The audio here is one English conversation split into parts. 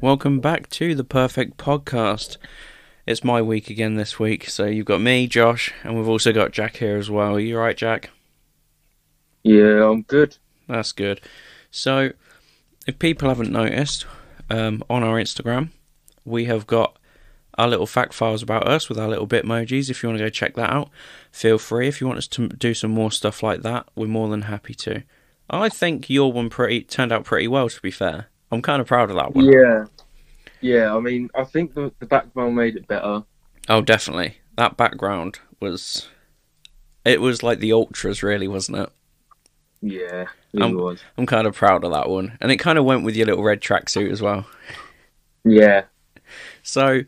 welcome back to the Perfect Podcast. It's my week again this week, so you've got me, Josh, and we've also got Jack here as well. Are you right, Jack? Yeah, I'm good. That's good. So, if people haven't noticed, um, on our Instagram, we have got our little fact files about us with our little bitmojis. If you want to go check that out, feel free. If you want us to do some more stuff like that, we're more than happy to. I think your one pretty turned out pretty well. To be fair, I'm kind of proud of that one. Yeah, yeah. I mean, I think the the background made it better. Oh, definitely. That background was. It was like the ultras, really, wasn't it? Yeah, it Um, was. I'm kind of proud of that one, and it kind of went with your little red tracksuit as well. Yeah, So,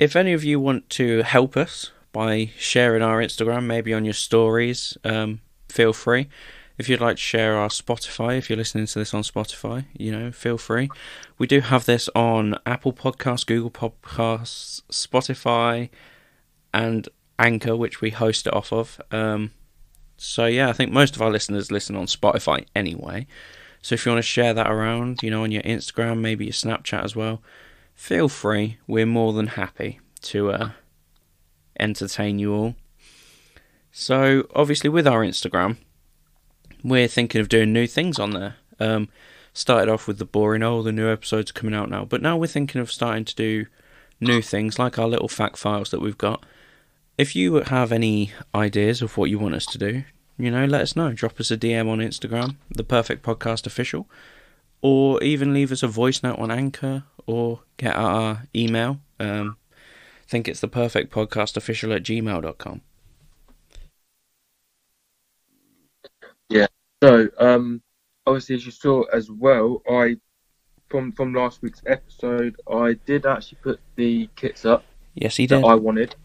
if any of you want to help us by sharing our Instagram, maybe on your stories, um, feel free. If you'd like to share our Spotify, if you're listening to this on Spotify, you know, feel free. We do have this on Apple Podcasts, Google Podcasts, Spotify, and Anchor, which we host it off of. Um, so yeah, I think most of our listeners listen on Spotify anyway. So if you want to share that around, you know, on your Instagram, maybe your Snapchat as well, feel free. We're more than happy to uh, entertain you all. So, obviously, with our Instagram, we're thinking of doing new things on there. Um, started off with the boring, oh, the new episodes coming out now. But now we're thinking of starting to do new things like our little fact files that we've got. If you have any ideas of what you want us to do, you know, let us know. Drop us a DM on Instagram, the Perfect Podcast Official, or even leave us a voice note on Anchor, or get our email. Um, I think it's the Perfect Podcast Official at gmail.com. So, um, obviously, as you saw as well, I from from last week's episode, I did actually put the kits up Yes, he that did. I wanted.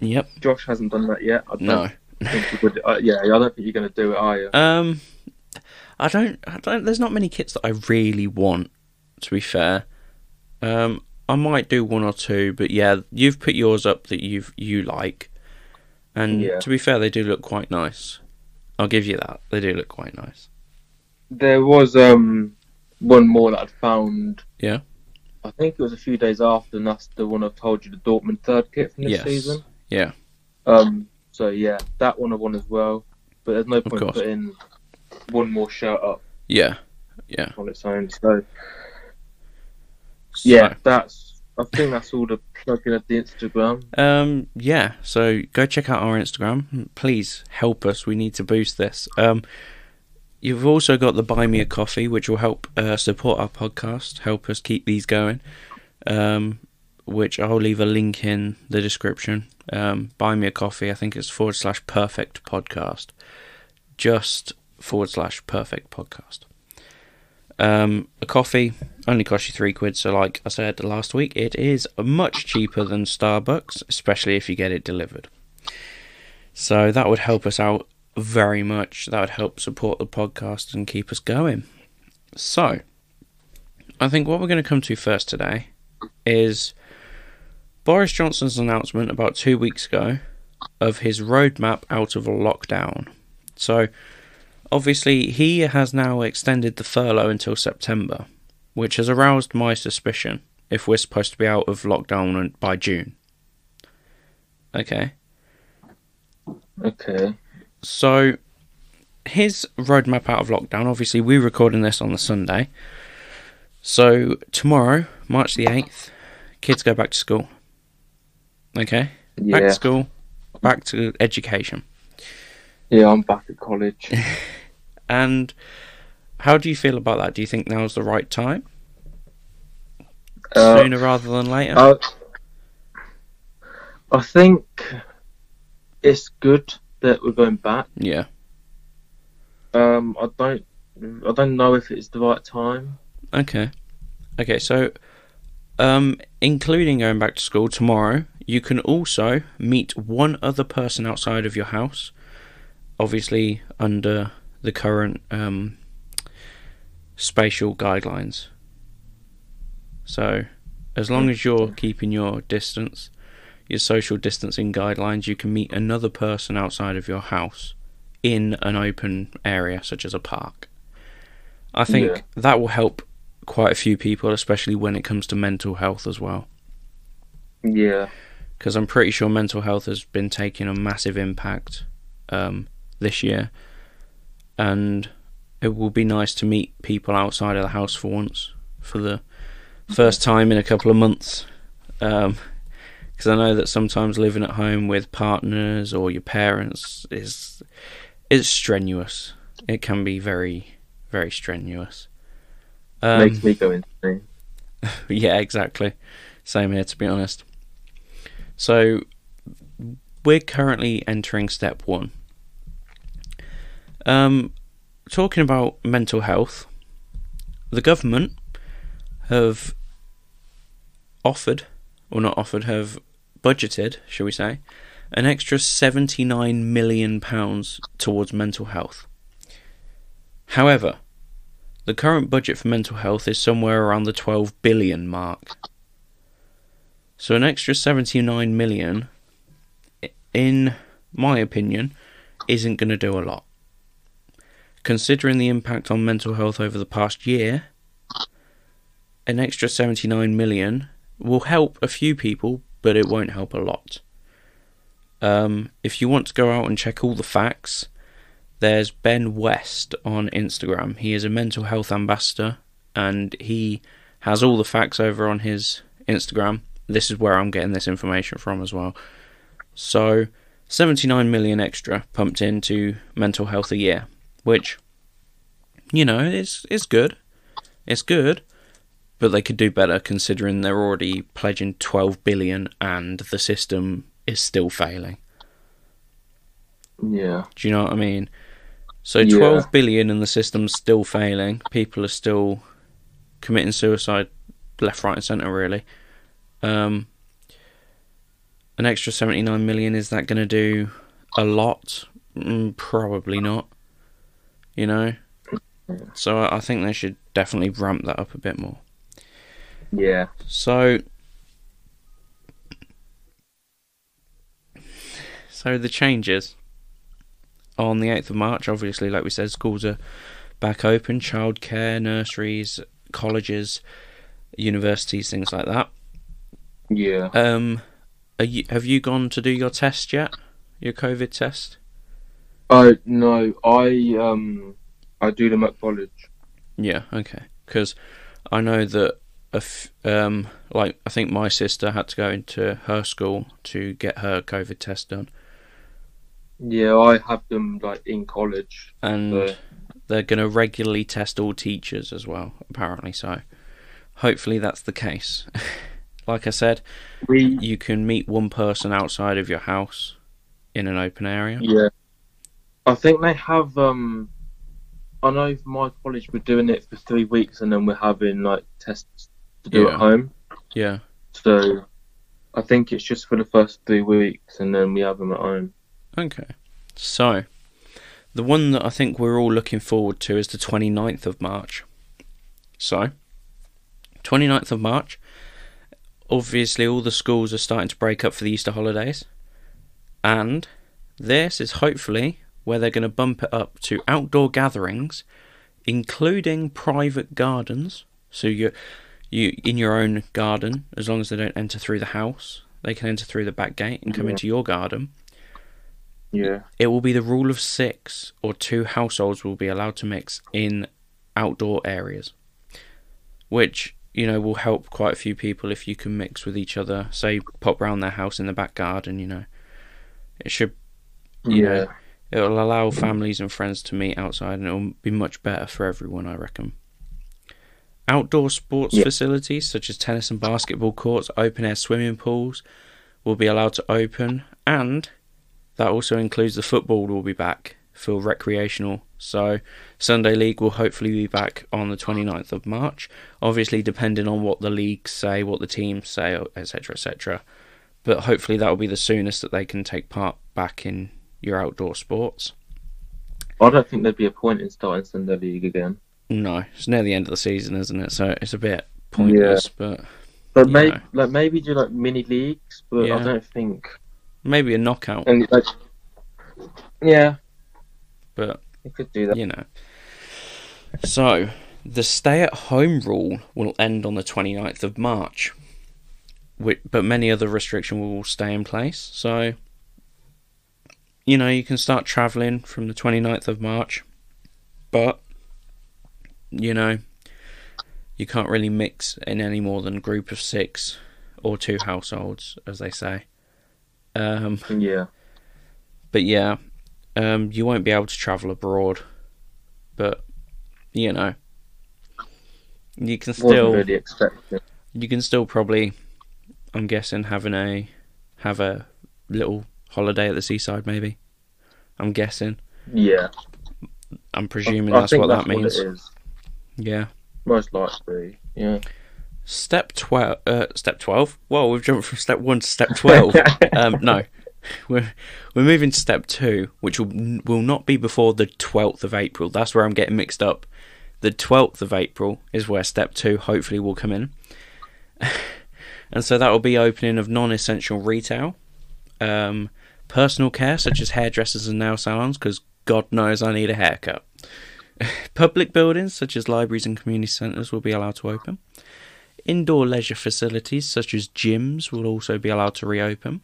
Yep. Josh hasn't done that yet. I don't No. think would. Uh, yeah, I don't think you're going to do it, are you? Um, I don't. I don't. There's not many kits that I really want. To be fair, um, I might do one or two, but yeah, you've put yours up that you've you like, and Yeah. to be fair, they do look quite nice. I'll give you that. They do look quite nice. There was um one more that I'd found. Yeah. I think it was a few days after, and that's the one I've told you, the Dortmund third kit from this Yes. season. Yeah. Um. So yeah, that one I want as well. But there's no point putting one more shirt up Yeah. Yeah. on its own. So So, yeah, that's. I think that's all the plugging of the Instagram. Um, yeah, so go check out our Instagram. Please help us. We need to boost this. Um, you've also got the Buy Me a Coffee, which will help uh, support our podcast, help us keep these going. Um, which I'll leave a link in the description. Um, buy me a coffee. I think it's forward slash perfect podcast. Just forward slash perfect podcast. Um, a coffee only costs you three quid. So, like I said last week, it is much cheaper than Starbucks, especially if you get it delivered. So that would help us out very much. That would help support the podcast and keep us going. So, I think what we're going to come to first today is Boris Johnson's announcement about two weeks ago of his roadmap out of lockdown. So, obviously, he has now extended the furlough until September, which has aroused my suspicion if we're supposed to be out of lockdown by June. Okay. Okay. So, his roadmap out of lockdown, obviously, we're recording this on the Sunday. So, tomorrow, March the 8th, kids go back to school. Okay? Back to school, back to education. Yeah, I'm back at college. And how do you feel about that? Do you think now's the right time? Uh, Sooner rather than later? I, I think it's good that we're going back. yeah. Um, I don't, I don't know if it's the right time. Okay. Okay, so um including going back to school tomorrow, you can also meet one other person outside of your house. Obviously under the current um spatial guidelines. So as long as you're keeping your distance, your social distancing guidelines, you can meet another person outside of your house in an open area such as a park. I think Yeah. that will help quite a few people, especially when it comes to mental health as well. Yeah. Because I'm pretty sure mental health has been taking a massive impact um, this year, and it will be nice to meet people outside of the house for once, for the first time in a couple of months. Because I know that sometimes living at home with partners or your parents is is strenuous. It can be very, very strenuous. Um, Makes me go insane. yeah, exactly. Same here, to be honest. So, we're currently entering step one. Um, talking about mental health, the government have offered, or not offered, have budgeted, shall we say, an extra £79 million towards mental health. However, the current budget for mental health is somewhere around the 12 billion mark. So an extra 79 million in my opinion isn't going to do a lot. Considering the impact on mental health over the past year, an extra 79 million will help a few people, but it won't help a lot. Um, if you want to go out and check all the facts, there's Ben West on Instagram. He is a mental health ambassador and he has all the facts over on his Instagram. This is where I'm getting this information from as well. So, 79 million extra pumped into mental health a year, which you know, is is good. It's good, but they could do better considering they're already pledging 12 billion and the system is still failing. Yeah. Do you know what I mean? So Yeah. twelve billion and the system's still failing. People are still committing suicide left, right, and centre. Really, um, an extra seventy nine million is that going to do a lot? Mm, probably not. You know, so I think they should definitely ramp that up a bit more. Yeah. So, so the changes on the eighth of March. Obviously, like we said, schools are back open. Childcare, nurseries, colleges, universities, things like that. Yeah. Um, are you, have you gone to do your test yet? Your COVID test? Oh no, I um I do them at college. Yeah, okay. Because I know that a f- um, like I think my sister had to go into her school to get her COVID test done, Yeah, I have them like in college. and So, they're going to regularly test all teachers as well. Apparently, so hopefully that's the case. like I said, we you can meet one person outside of your house in an open area. yeah. I think they have um I know my college we're doing it for three weeks and then we're having like tests to do Yeah. at home. Yeah. So I think it's just for the first three weeks and then we have them at home. Okay. So, the one that I think we're all looking forward to is the 29th of March. So, 29th of March, obviously all the schools are starting to break up for the Easter holidays. And this is hopefully where they're going to bump it up to outdoor gatherings, including private gardens. So you you in your own garden, as long as they don't enter through the house, they can enter through the back gate and come Yeah. into your garden. Yeah. It will be the rule of six, or two households will be allowed to mix in outdoor areas, which you know will help quite a few people if you can mix with each other. Say, pop round their house in the back garden. You know, it should. You know, Yeah. It'll allow families and friends to meet outside, and it'll be much better for everyone, I reckon. Outdoor sports Yeah. facilities such as tennis and basketball courts, open air swimming pools will be allowed to open, and that also includes the football will be back for recreational. So, Sunday League will hopefully be back on the 29th of March, obviously, depending on what the leagues say, what the teams say, etc. etc. But hopefully, that will be the soonest that they can take part back in your outdoor sports. I don't think there'd be a point in starting Sunday League again. No, it's near the end of the season, isn't it? So it's a bit pointless, but But maybe know. like maybe do like mini leagues, but Yeah. I don't think maybe a knockout. and like yeah, But you could do that. you know. So the stay at home rule will end on the 29th of March, but many other restrictions will stay in place. So, you know, you can start travelling from the 29th of March, but, you know, you can't really mix in any more than a group of six or two households, as they say. Um, Yeah. but yeah, um, you won't be able to travel abroad. But you know, you can still really you can still probably, I'm guessing, having a have a little holiday at the seaside. Maybe, I'm guessing. Yeah. I'm presuming I that's think what that's that means. What. Yeah. Most likely. Yeah. Step twelve. Uh, step twelve. Whoa, we've jumped from step one to step twelve. um, no, we're we're moving to step two, which will will not be before the twelfth of April. That's where I'm getting mixed up. The twelfth of April is where step two hopefully will come in, and so that will be opening of non-essential retail, um, personal care such as hairdressers and nail salons, because God knows I need a haircut. Public buildings such as libraries and community centres will be allowed to open. Indoor leisure facilities such as gyms will also be allowed to reopen.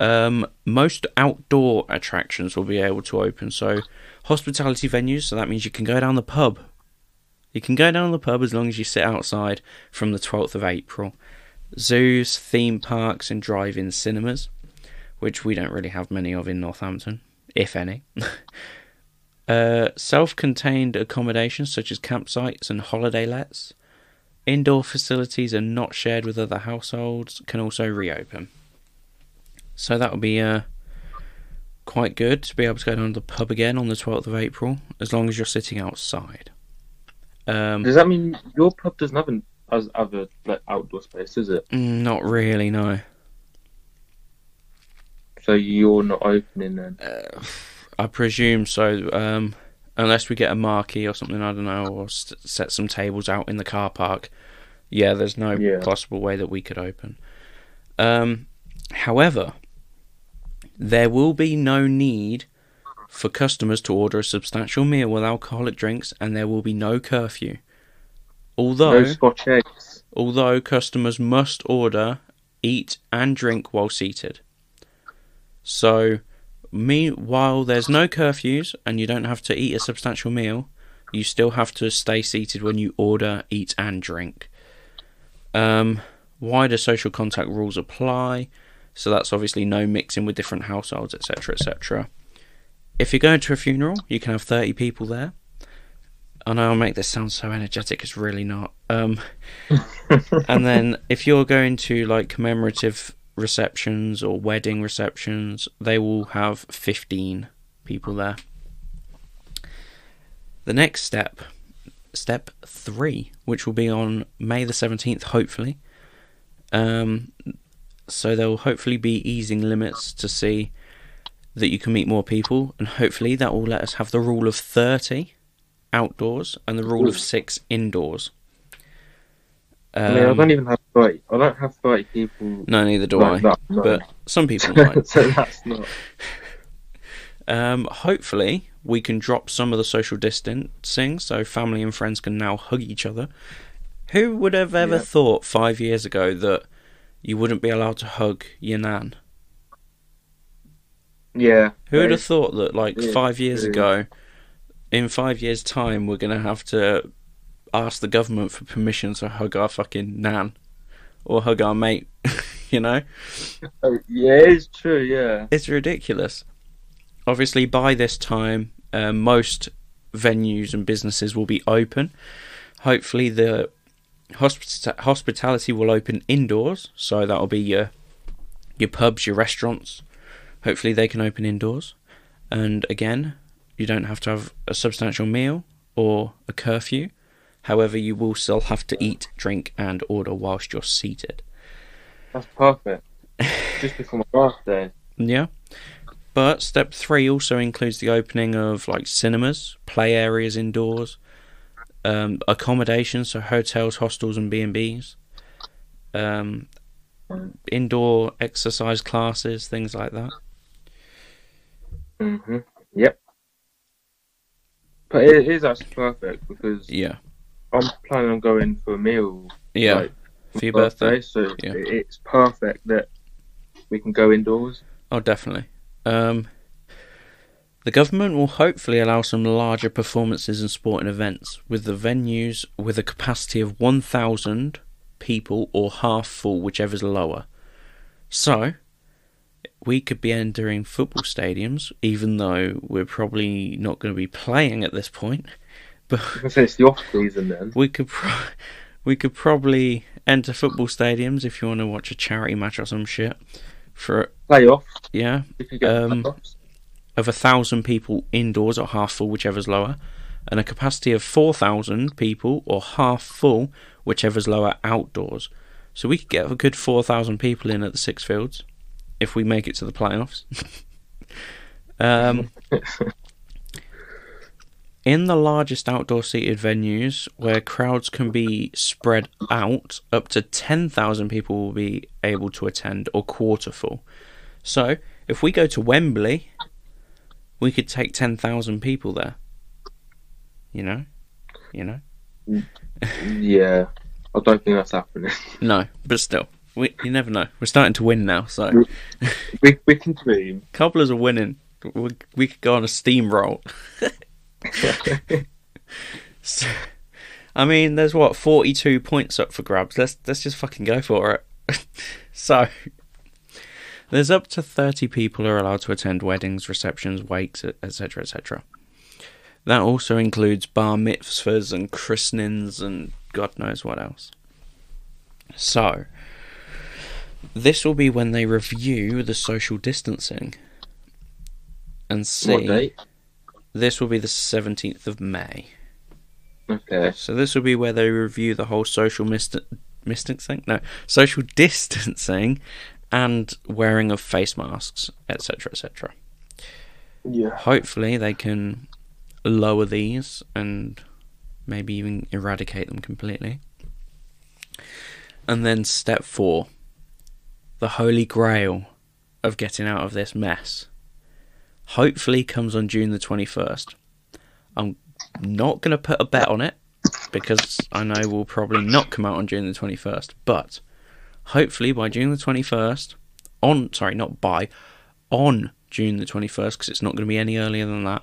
Um, most outdoor attractions will be able to open. So, hospitality venues, so that means you can go down the pub. You can go down the pub as long as you sit outside from the 12th of April. Zoos, theme parks, and drive in cinemas, which we don't really have many of in Northampton, if any. uh, Self contained accommodations such as campsites and holiday lets. Indoor facilities are not shared with other households can also reopen. So that will be uh, quite good to be able to go down to the pub again on the 12th of April, as long as you're sitting outside. Um, Does that mean your pub doesn't have an as other like outdoor space, is it? mm, not really, no. So you're not opening then? Uh, I presume so, um, unless we get a marquee or something, I don't know, or st- set some tables out in the car park. Yeah, there's no Yeah. possible way that we could open. Um, however, there will be no need for customers to order a substantial meal with alcoholic drinks, and there will be no curfew. Although, No although customers must order, eat, and drink while seated. So, meanwhile, there's no curfews and you don't have to eat a substantial meal, you still have to stay seated when you order, eat, and drink. Um, wider social contact rules apply, so that's obviously no mixing with different households, etc., etc. If you're going to a funeral, you can have 30 people there. I know I'll make this sound so energetic, it's really not. Um, and then if you're going to like commemorative receptions or wedding receptions, they will have 15 people there. The next step, step three, which will be on May the 17th, hopefully. Um, so there will hopefully be easing limits to see that you can meet more people, and hopefully that will let us have the rule of 30 outdoors and the rule of six indoors. I mean, I Um, don't even have thirty. I don't have thirty people. no, neither do like I. that, no. But some people might. so that's not. Um, hopefully, we can drop some of the social distancing so family and friends can now hug each other. Who would have ever Yeah. thought five years ago that you wouldn't be allowed to hug your nan? Yeah. Who would have thought that, like, yeah, five years true. ago, in five years' time, we're going to have to ask the government for permission to hug our fucking nan or hug our mate, you know? Oh, yeah, it's true. Yeah. It's ridiculous. Obviously, by this time, uh, most venues and businesses will be open. Hopefully, the hospita- hospitality will open indoors, so that'll be your your pubs, your restaurants. Hopefully, they can open indoors, and again, you don't have to have a substantial meal or a curfew. However, you will still have to eat, drink, and order whilst you're seated. That's perfect. Just before my birthday. Yeah. But step three also includes the opening of like cinemas, play areas indoors, um, accommodations, so hotels, hostels, and B and B's, um, indoor exercise classes, things like that. Mhm. Yep. But it is actually perfect because Yeah, I'm planning on going for a meal. Yeah, like, for your birthday. so Yeah. it's perfect that we can go indoors. Oh, definitely. Um, the government will hopefully allow some larger performances and sporting events, with the venues with a capacity of 1,000 people or half full, whichever's lower. So, we could be entering football stadiums, even though we're probably not going to be playing at this point. But I can say it's the off season then. we could pro- we could probably enter football stadiums if you want to watch a charity match or some shit. For Playoffs. yeah, If you get Um, of a thousand people indoors or half full, whichever's lower, and a capacity of four thousand people or half full, whichever's lower outdoors. So we could get a good four thousand people in at the Sixfields if we make it to the playoffs. um, in the largest outdoor seated venues where crowds can be spread out, up to 10,000 people will be able to attend or quarter full. So, if we go to Wembley, we could take 10,000 people there. You know? You know? yeah, I don't think that's happening. No, but still. We, you never know. We're starting to win now, so. we we can dream. Cobblers are winning. We, we could go on a steamroll. So, I mean, there's what 42 points up for grabs. Let's let's just fucking go for it. so, there's up to 30 people are allowed to attend weddings, receptions, wakes, etc., etc. That also includes bar mitzvahs and christenings and God knows what else. So, this will be when they review the social distancing and What see. date? This will be the 17th of May. Okay. So this will be where they review the whole social mist- distancing, no, social distancing, and wearing of face masks, etc., etc. Yeah. Hopefully, they can lower these and maybe even eradicate them completely. And then step four, the holy grail of getting out of this mess. Hopefully, comes on June the twenty first. I'm not going to put a bet on it because I know we'll probably not come out on June the 21st. But hopefully by June the 21st, on sorry, not by, on June the 21st, because it's not going to be any earlier than that,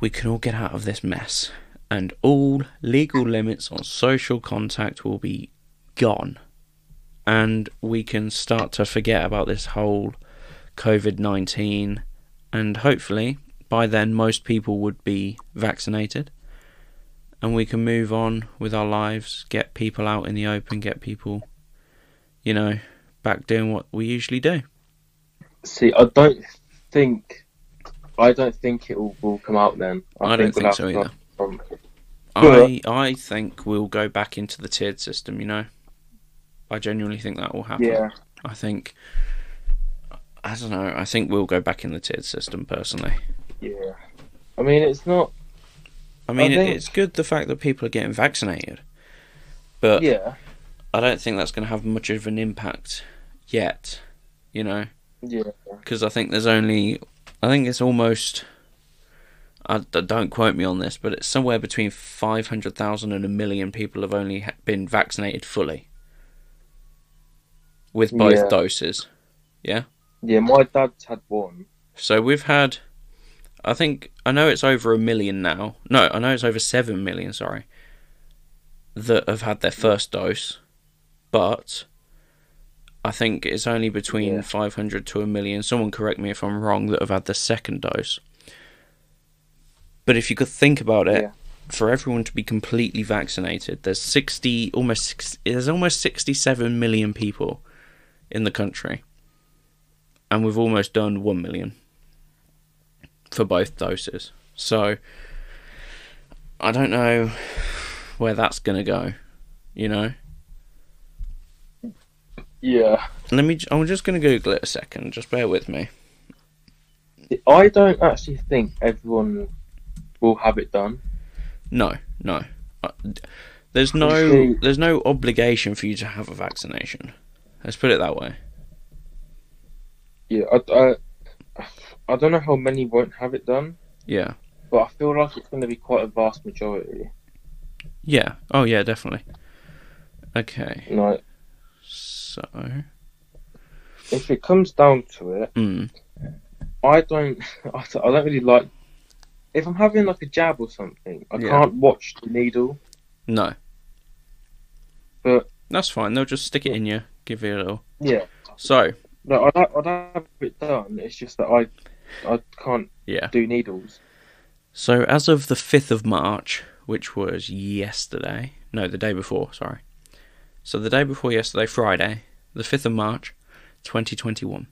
we can all get out of this mess and all legal limits on social contact will be gone. And we can start to forget about this whole COVID 19 and hopefully by then most people would be vaccinated and we can move on with our lives get people out in the open get people you know back doing what we usually do See, I don't think. I don't think it will, will come out then. I don't we'll think so either. From, i i think we'll go back into the tiered system you know i genuinely think that will happen yeah. i think i don't know i think we'll go back in the tiered system personally Yeah. I mean, it's not. i mean I it, think- it's good the fact that people are getting vaccinated but Yeah. I don't think that's going to have much of an impact yet, you know, Yeah. because I think there's only, I think it's almost, I, don't quote me on this, but it's somewhere between 500,000 and a million people have only been vaccinated fully with both Yeah. doses. Yeah. My dad's had one. So we've had, I think, I know it's over a million now. No, I know it's over 7 million, sorry, that have had their first dose. But I think it's only between Yeah. 500 to a million. Someone correct me if I'm wrong, that have had the second dose. But if you could think about it, Yeah. for everyone to be completely vaccinated, there's 60, almost, there's almost 67 million people in the country. And we've almost done 1 million for both doses. So I don't know where that's going to go, you know. Yeah. Let me I'm just going to google it a second. Just bear with me. I don't actually think everyone will have it done. No, no. Uh, There's no there's no obligation for you to have a vaccination. Let's put it that way. Yeah. I, I, I don't know how many won't have it done, Yeah. but I feel like it's going to be quite a vast majority. Yeah. Oh yeah, definitely. Okay. Like, So. if it comes down to it, Mm, I don't, I don't really like. If I'm having like a jab or something, I Yeah. can't watch the needle. no. But- that's fine. They'll just stick it in you, give you a little. Yeah, So no, I'd, I'd have it done. It's just that I, I can't yeah. do needles. So as of the fifth of March, which was yesterday, no, the day before. Sorry. So the day before yesterday, Friday, the fifth of March, twenty twenty one.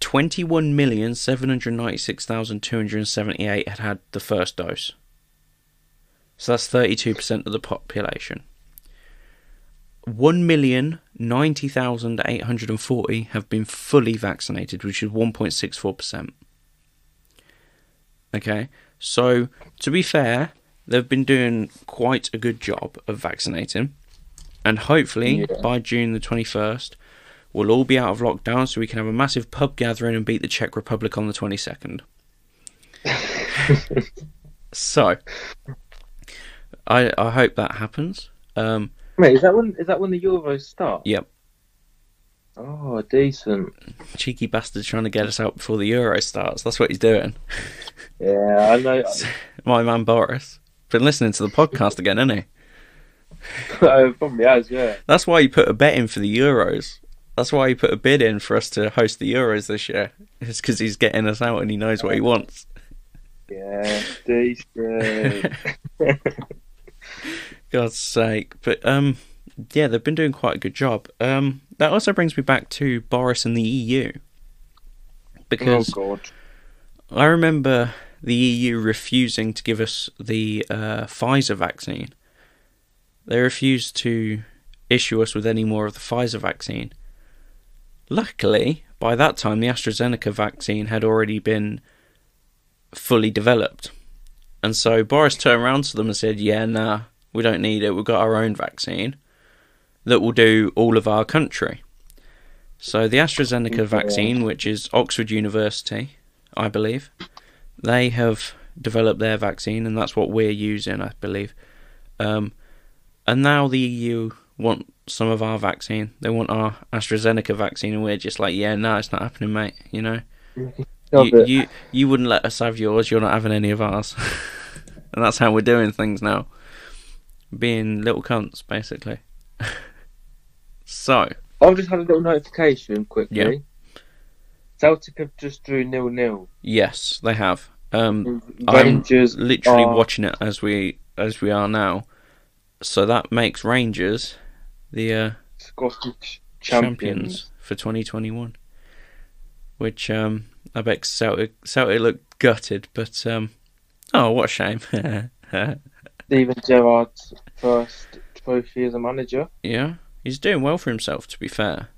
Twenty-one million seven hundred ninety-six thousand two hundred seventy-eight had had the first dose. So that's thirty-two percent of the population. One million ninety thousand eight hundred and forty have been fully vaccinated, which is one point six four percent. Okay, so to be fair, they've been doing quite a good job of vaccinating, and hopefully Yeah. by June the twenty-first, we'll all be out of lockdown, so we can have a massive pub gathering and beat the Czech Republic on the twenty-second. So, I I hope that happens. Um, Mate, is that when is that when the Euros start? Yep. Oh, decent. cheeky bastard trying to get us out before the Euro starts. That's what he's doing. Yeah, I know. My man Boris. Been listening to the podcast again, hasn't he? Uh, Probably has, yeah. That's why he put a bet in for the Euros. That's why he put a bid in for us to host the Euros this year. It's because he's getting us out and he knows what he wants. Yeah, decent. God's sake. But um yeah, they've been doing quite a good job. Um that also brings me back to Boris and the EU. oh Because god. I remember the EU refusing to give us the uh, Pfizer vaccine. They refused to issue us with any more of the Pfizer vaccine. Luckily, by that time, the AstraZeneca vaccine had already been fully developed. And so Boris turned around to them and said, Yeah, nah, we don't need it. We've got our own vaccine that will do all of our country. So the AstraZeneca vaccine, which is Oxford University, I believe, they have developed their vaccine, and that's what we're using, I believe. Um, and now the EU want some of our vaccine. They want our AstraZeneca vaccine, and we're just like, yeah, no, it's not happening, mate. You know, you, you you wouldn't let us have yours. You're not having any of ours, and that's how we're doing things now, being little cunts, basically. so I've just had a little notification quickly. Yeah. Celtic have just drew nil nil. yes, they have. Um, I'm Rangers literally are- watching it as we as we are now. So that makes Rangers the uh, Scottish champions. champions. for 2021. Which um, I bet Celtic Celtic looked gutted, but um, oh, what a shame. Steven Gerrard's first trophy as a manager. yeah, he's doing well for himself. To be fair,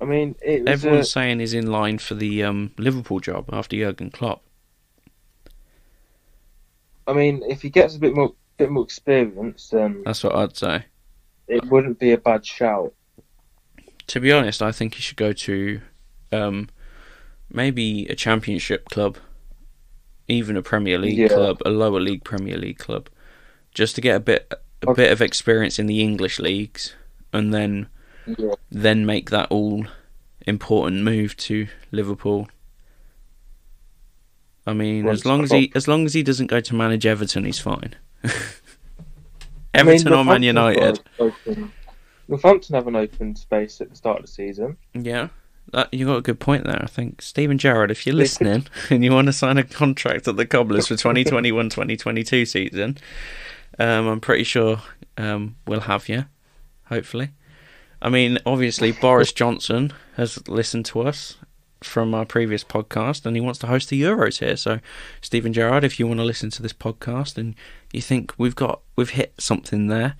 I mean, everyone's a, saying he's in line for the um, Liverpool job after Jurgen Klopp. I mean, if he gets a bit more bit more experience, then That's what I'd say. it wouldn't be a bad shout. To be honest, I think he should go to um, maybe a championship club, even a Premier League Yeah. club, a lower league Premier League club, just to get a bit a Okay. bit of experience in the English leagues, and then Yeah. then make that all important move to Liverpool. I mean, Once as long as he oh. as long as he doesn't go to manage Everton, he's fine. I mean, Everton or Man United. Northampton have an open space at the start of the season. Yeah, that, you got a good point there. I think Steven Gerrard, if you're listening and you want to sign a contract at the Cobblers for 2021-2022 season, um, I'm pretty sure um, we'll have you. Hopefully, I mean, obviously Boris Johnson has listened to us from our previous podcast, and he wants to host the Euros here. So, Steven Gerrard, if you want to listen to this podcast and you think we've got we've hit something there,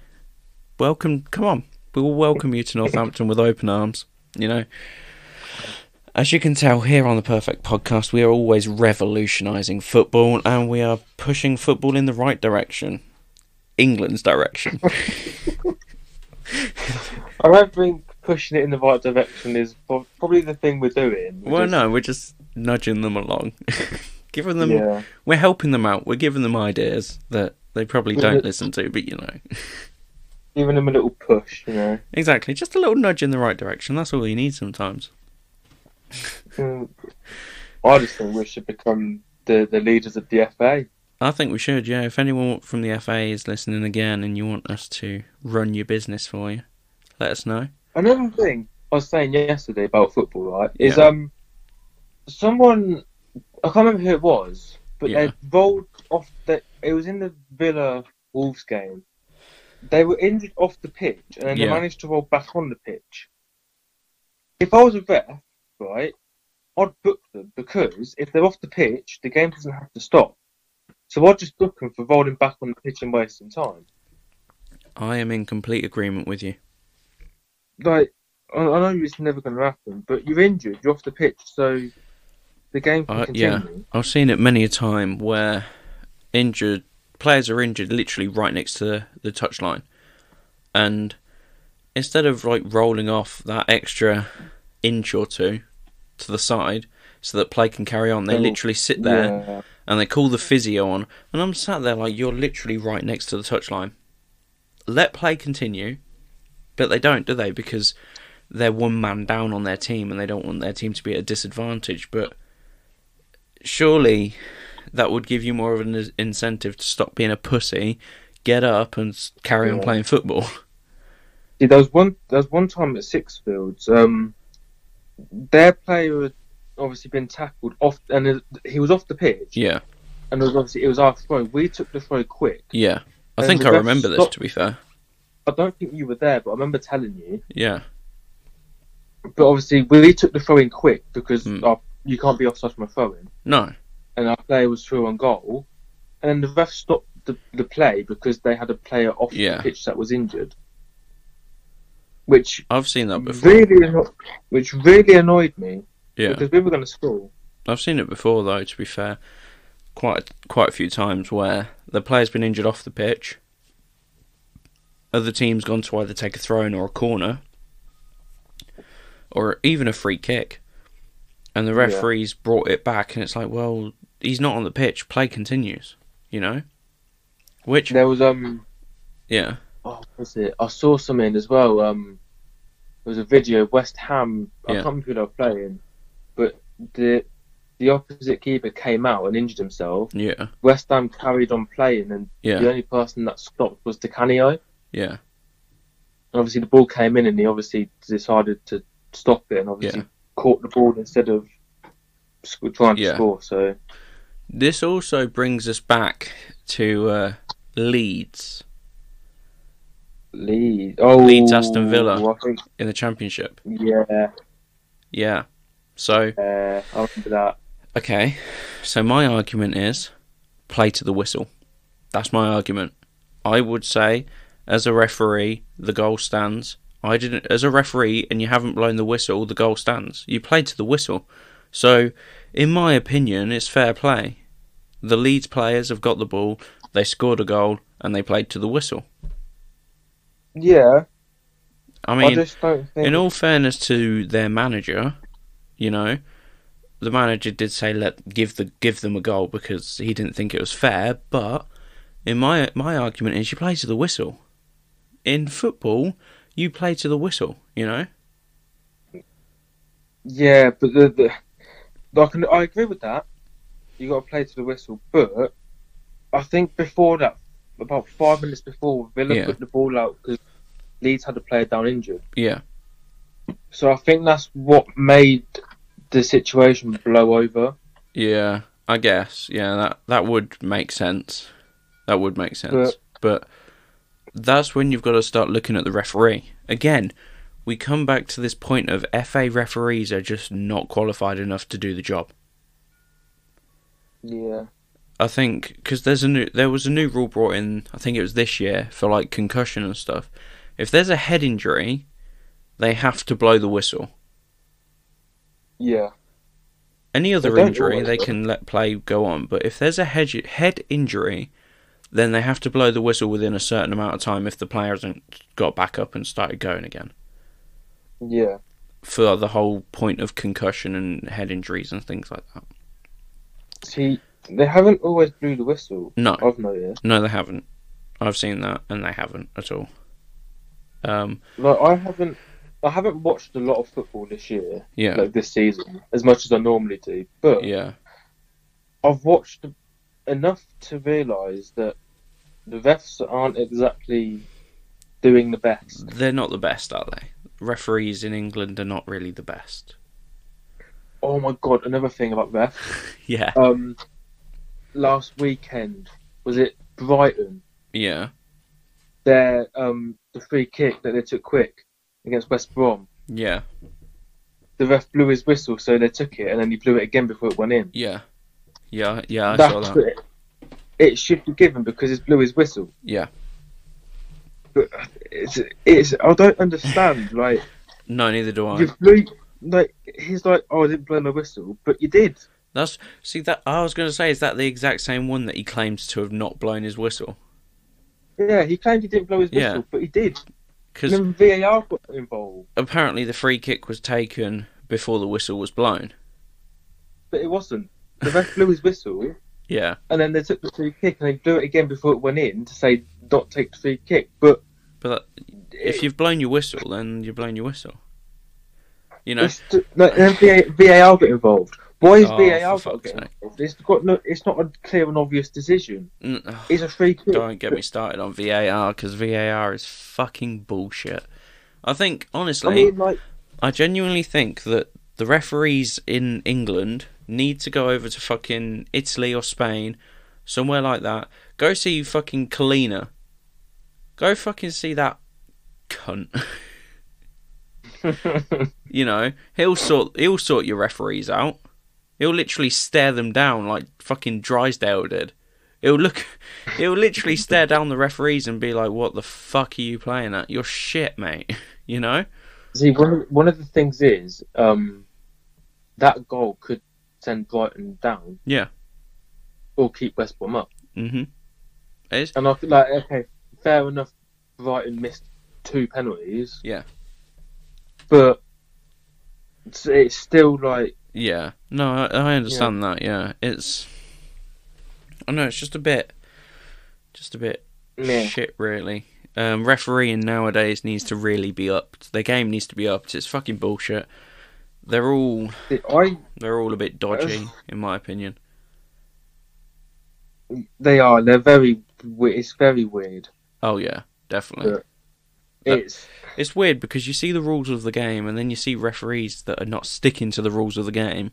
welcome. Come on, we will welcome you to Northampton with open arms. You know. As you can tell here on the Perfect Podcast, we are always revolutionising football and we are pushing football in the right direction. England's direction. I don't think pushing it in the right direction is probably the thing we're doing. We're well, just- no, we're just nudging them along. giving them Yeah. we're helping them out. We're giving them ideas that they probably don't listen to, but you know. Giving them a little push, you know. Exactly, just a little nudge in the right direction. That's all you need sometimes. I just think we should become the, the leaders of the FA. I think we should, yeah. If anyone from the FA is listening again and you want us to run your business for you, let us know. Another thing I was saying yesterday about football, right, is Yeah. um someone I can't remember who it was, but Yeah. they rolled off the it was in the Villa Wolves game. They were injured off the pitch and then Yeah. they managed to roll back on the pitch. If I was a ref, right, I'd book them because if they're off the pitch, the game doesn't have to stop. So I'd just book them for rolling back on the pitch and wasting time. I am in complete agreement with you. like I, I know it's never going to happen, but you're injured, you're off the pitch, so the game can Uh, continue. yeah. I've seen it many a time where injured players are injured literally right next to the, the touchline, and instead of like rolling off that extra inch or two to the side so that play can carry on, they Oh, literally sit there Yeah, and they call the physio on, and I'm sat there like you're literally right next to the touchline. Let play continue, but they don't, do they? Because they're one man down on their team, and they don't want their team to be at a disadvantage. But surely that would give you more of an incentive to stop being a pussy, get up, and carry on playing football. See, there was one. There was one time at Sixfields. Um, their player had obviously been tackled off, and it- he was off the pitch. yeah, And it was obviously it was our throw. We took the throw quick. yeah. I think I remember this. To be fair, I don't think you were there, but I remember telling you. yeah, But obviously, we took the throw in quick because Hmm. our, you can't be offside from a throw in. no, and our player was through on goal, and then the ref stopped the, the play because they had a player off Yeah. the pitch that was injured, which I've seen that before. really anno- which really annoyed me Yeah. because we were going to score. I've seen it before, though. To be fair, quite quite a few times where the player's been injured off the pitch. Other team's gone to either take a throw in or a corner, or even a free kick, and the Yeah. referee's brought it back, and it's like, well, he's not on the pitch. Play continues. You know, which There was um yeah, oh was it? I saw something as well. Um, there was a video of West Ham. Yeah. I can't remember who they were playing, but the the opposite keeper came out and injured himself. yeah, West Ham carried on playing, and the only person that stopped was Di Canio. yeah, And obviously the ball came in and he obviously decided to stop it and obviously Yeah. caught the ball instead of sc- trying to Yeah. score. So This also brings us back to uh, Leeds Leeds, oh, Leeds, Aston Villa. Think, in the Championship. yeah, Yeah, so uh, I remember that. Okay, so my argument is play to the whistle. That's my argument. I would say, as a referee, the goal stands. I didn't, as a referee, and you haven't blown the whistle, the goal stands. You played to the whistle. So, in my opinion, it's fair play. The Leeds players have got the ball, they scored a goal, and they played to the whistle. Yeah, I I, mean, don't think. in all fairness to their manager, you know, the manager did say let give the give them a goal because he didn't think it was fair. But in my my argument is you play to the whistle. In football, you play to the whistle. You know. yeah, but the, the I can I agree with that. You got to play to the whistle, but I think before that, about five minutes before, Villa Yeah. put the ball out because Leeds had a player down injured. Yeah. So I think that's what made the situation blow over. Yeah. I guess. Yeah. That that would make sense. That would make sense. but that's when you've got to start looking at the referee again. We come back to this point of FA referees are just not qualified enough to do the job. Yeah. I think because there's a new there was a new rule brought in. I think it was this year for like concussion and stuff. If there's a head injury, they have to blow the whistle. Yeah. Any other don't injury, they can let play go on. But if there's a head head injury, then they have to blow the whistle within a certain amount of time if the player hasn't got back up and started going again. Yeah. For the whole point of concussion and head injuries and things like that. See, They haven't always blew the whistle. No, I've noticed. no, they haven't. I've seen that, and they haven't at all. Um, Like I haven't, I haven't watched a lot of football this year, yeah, like this season, as much as I normally do. But yeah, I've watched enough to realise that the refs aren't exactly doing the best. they're not the best, are they? Referees in England are not really the best. Oh my god! Another thing about refs. Yeah, Um, last weekend was it Brighton? yeah, Their um the free kick that they took quick against West Brom. yeah, The ref blew his whistle, so they took it, and then he blew it again before it went in. yeah, yeah, yeah. I saw That's that. it. It should be given because it's blew his whistle. Yeah, But it's it's I don't understand. Like no, neither do I. you blew like he's like oh I didn't blow my whistle, but you did. That's see that I was going to say is that the exact same one that he claims to have not blown his whistle Yeah, he claimed he didn't blow his Yeah. whistle, but he did. because VAR got involved, apparently the free kick was taken before the whistle was blown. but it wasn't. The ref blew his whistle, Yeah, and then they took the free kick and they blew it again before it went in to say not take the free kick. But but that, if you've blown your whistle, then you've blown your whistle. You know, It's no, then VAR got involved. Why is Oh, VAR for got fuck's get sake. involved? It's got no. It's not a clear and obvious decision. Ugh, It's a free kick. don't get me started on VAR because VAR is fucking bullshit. I think honestly, I mean, like, I genuinely think that the referees in England need to go over to fucking Italy or Spain, somewhere like that. Go see fucking Collina. Go fucking see that cunt. you know, he'll sort he'll sort your referees out. He'll literally stare them down like fucking Drysdale did. He'll look he'll literally stare down the referees and be like, What the fuck are you playing at? You're shit, mate. You know? see, one of, one of the things is, um, that goal could send Brighton down. Yeah. Or keep West Brom up. Mm-hmm. It is. And I feel like, okay, fair enough. Brighton missed two penalties. Yeah. But it's, it's still like, Yeah, no, I, I understand that. Yeah, it's. I know it's just a bit, just a bit meh. shit, really. Um, refereeing nowadays needs to really be upped. Their game needs to be upped. It's fucking bullshit. They're all I they're all a bit dodgy, in my opinion. they are. They're very. It's very weird. Oh yeah, definitely. Yeah. It's It's weird because you see the rules of the game, and then you see referees that are not sticking to the rules of the game,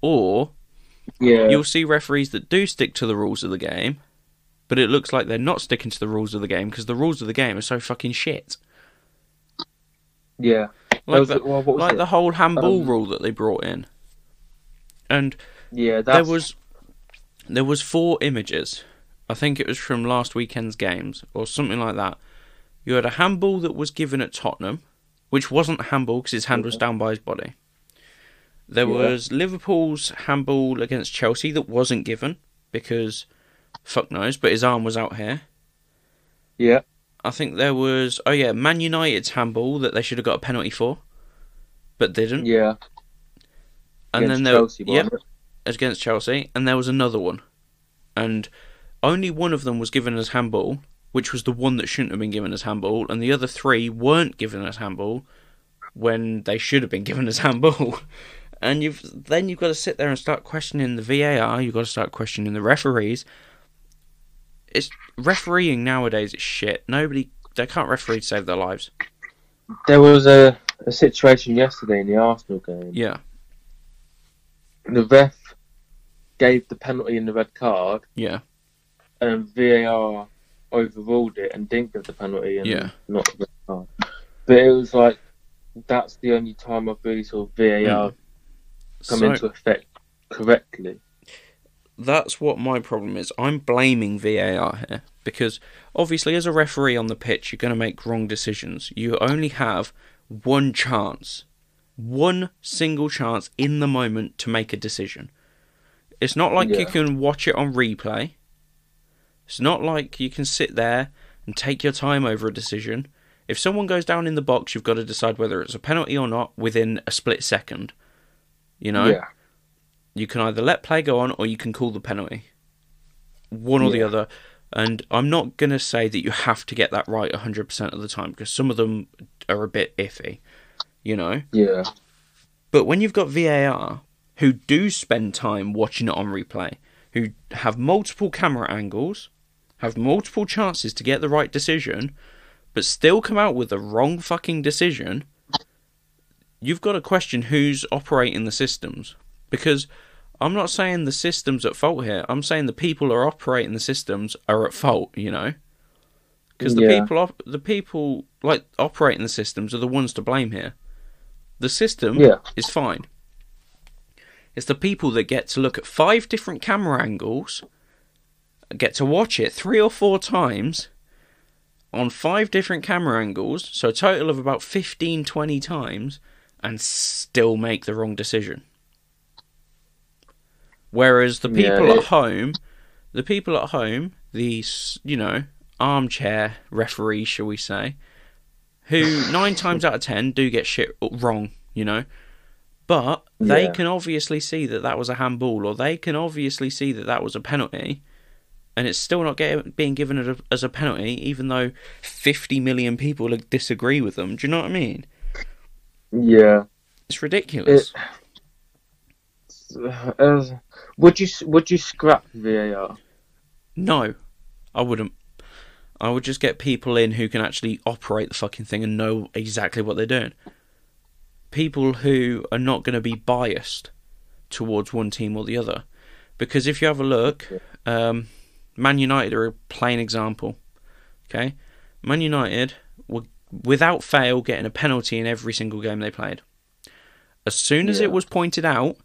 or yeah. You'll see referees that do stick to the rules of the game, but it looks like they're not sticking to the rules of the game because the rules of the game are so fucking shit. Yeah. Like was the, well, like the whole handball Um, rule that they brought in. And yeah, there was there was four images. I think it was from last weekend's games or something like that. You had a handball that was given at Tottenham, which wasn't a handball because his hand was mm-hmm. down by his body. There Yeah. was Liverpool's handball against Chelsea that wasn't given because fuck knows, but his arm was out here. yeah, I think there was oh yeah, Man United's handball that they should have got a penalty for, but didn't. yeah. and Against then there, Chelsea, it? against Chelsea, and there was another one, and only one of them was given as handball, which was the one that shouldn't have been given as handball, and the other three weren't given as handball when they should have been given as handball. And you've then you've got to sit there and start questioning the VAR. You've got to start questioning the referees. It's refereeing nowadays. It's shit. Nobody they can't referee to save their lives. There was a, a situation yesterday in the Arsenal game. Yeah, The ref gave the penalty and the red card, yeah, and VAR overruled it and didn't give the penalty and Yeah. not the red card. But it was like that's the only time I've really saw VAR mm. come So- into effect correctly. that's what my problem is. I'm blaming VAR here because obviously, as a referee on the pitch, you're going to make wrong decisions. You only have one chance, one single chance in the moment to make a decision. It's not like you can watch it on replay. It's not like you can sit there and take your time over a decision. If someone goes down in the box, you've got to decide whether it's a penalty or not within a split second. You know? Yeah, You can either let play go on or you can call the penalty. one or the other. And I'm not going to say that you have to get that right 100% of the time because some of them are a bit iffy, you know? Yeah. But when you've got VAR who do spend time watching it on replay, who have multiple camera angles, have multiple chances to get the right decision, but still come out with the wrong fucking decision, you've got to question who's operating the systems. Because I'm not saying the system's at fault here. I'm saying the people who are operating the systems are at fault, you know? Because the Yeah. people op- the people like operating the systems are the ones to blame here. The system Yeah. is fine. It's the people that get to look at five different camera angles, get to watch it three or four times on five different camera angles, so a total of about 15, 20 times, and still make the wrong decision. Whereas the Yeah, people it- at home, the people at home, these, you know, armchair referees, shall we say, who nine times out of ten do get shit wrong, you know, but they Yeah. can obviously see that that was a handball, or they can obviously see that that was a penalty, and it's still not getting being given as a, as a penalty, even though fifty million people disagree with them. Do you know what I mean? Yeah. It's ridiculous. Uh, would you would you scrap VAR? No, I wouldn't. I would just get people in who can actually operate the fucking thing and know exactly what they're doing. People who are not going to be biased towards one team or the other. Because if you have a look, um, Man United are a plain example. Okay? Man United were without fail getting a penalty in every single game they played. As soon as Yeah. it was pointed out,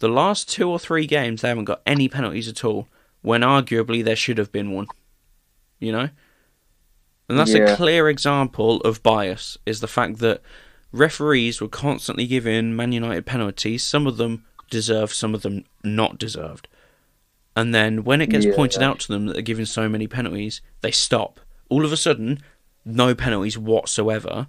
the last two or three games they haven't got any penalties at all, when arguably there should have been one. You know? And that's a clear example of bias, is the fact that referees were constantly giving Man United penalties, some of them deserved, some of them not deserved. And then when it gets Yeah. pointed out to them that they're giving so many penalties, they stop. All of a sudden, no penalties whatsoever.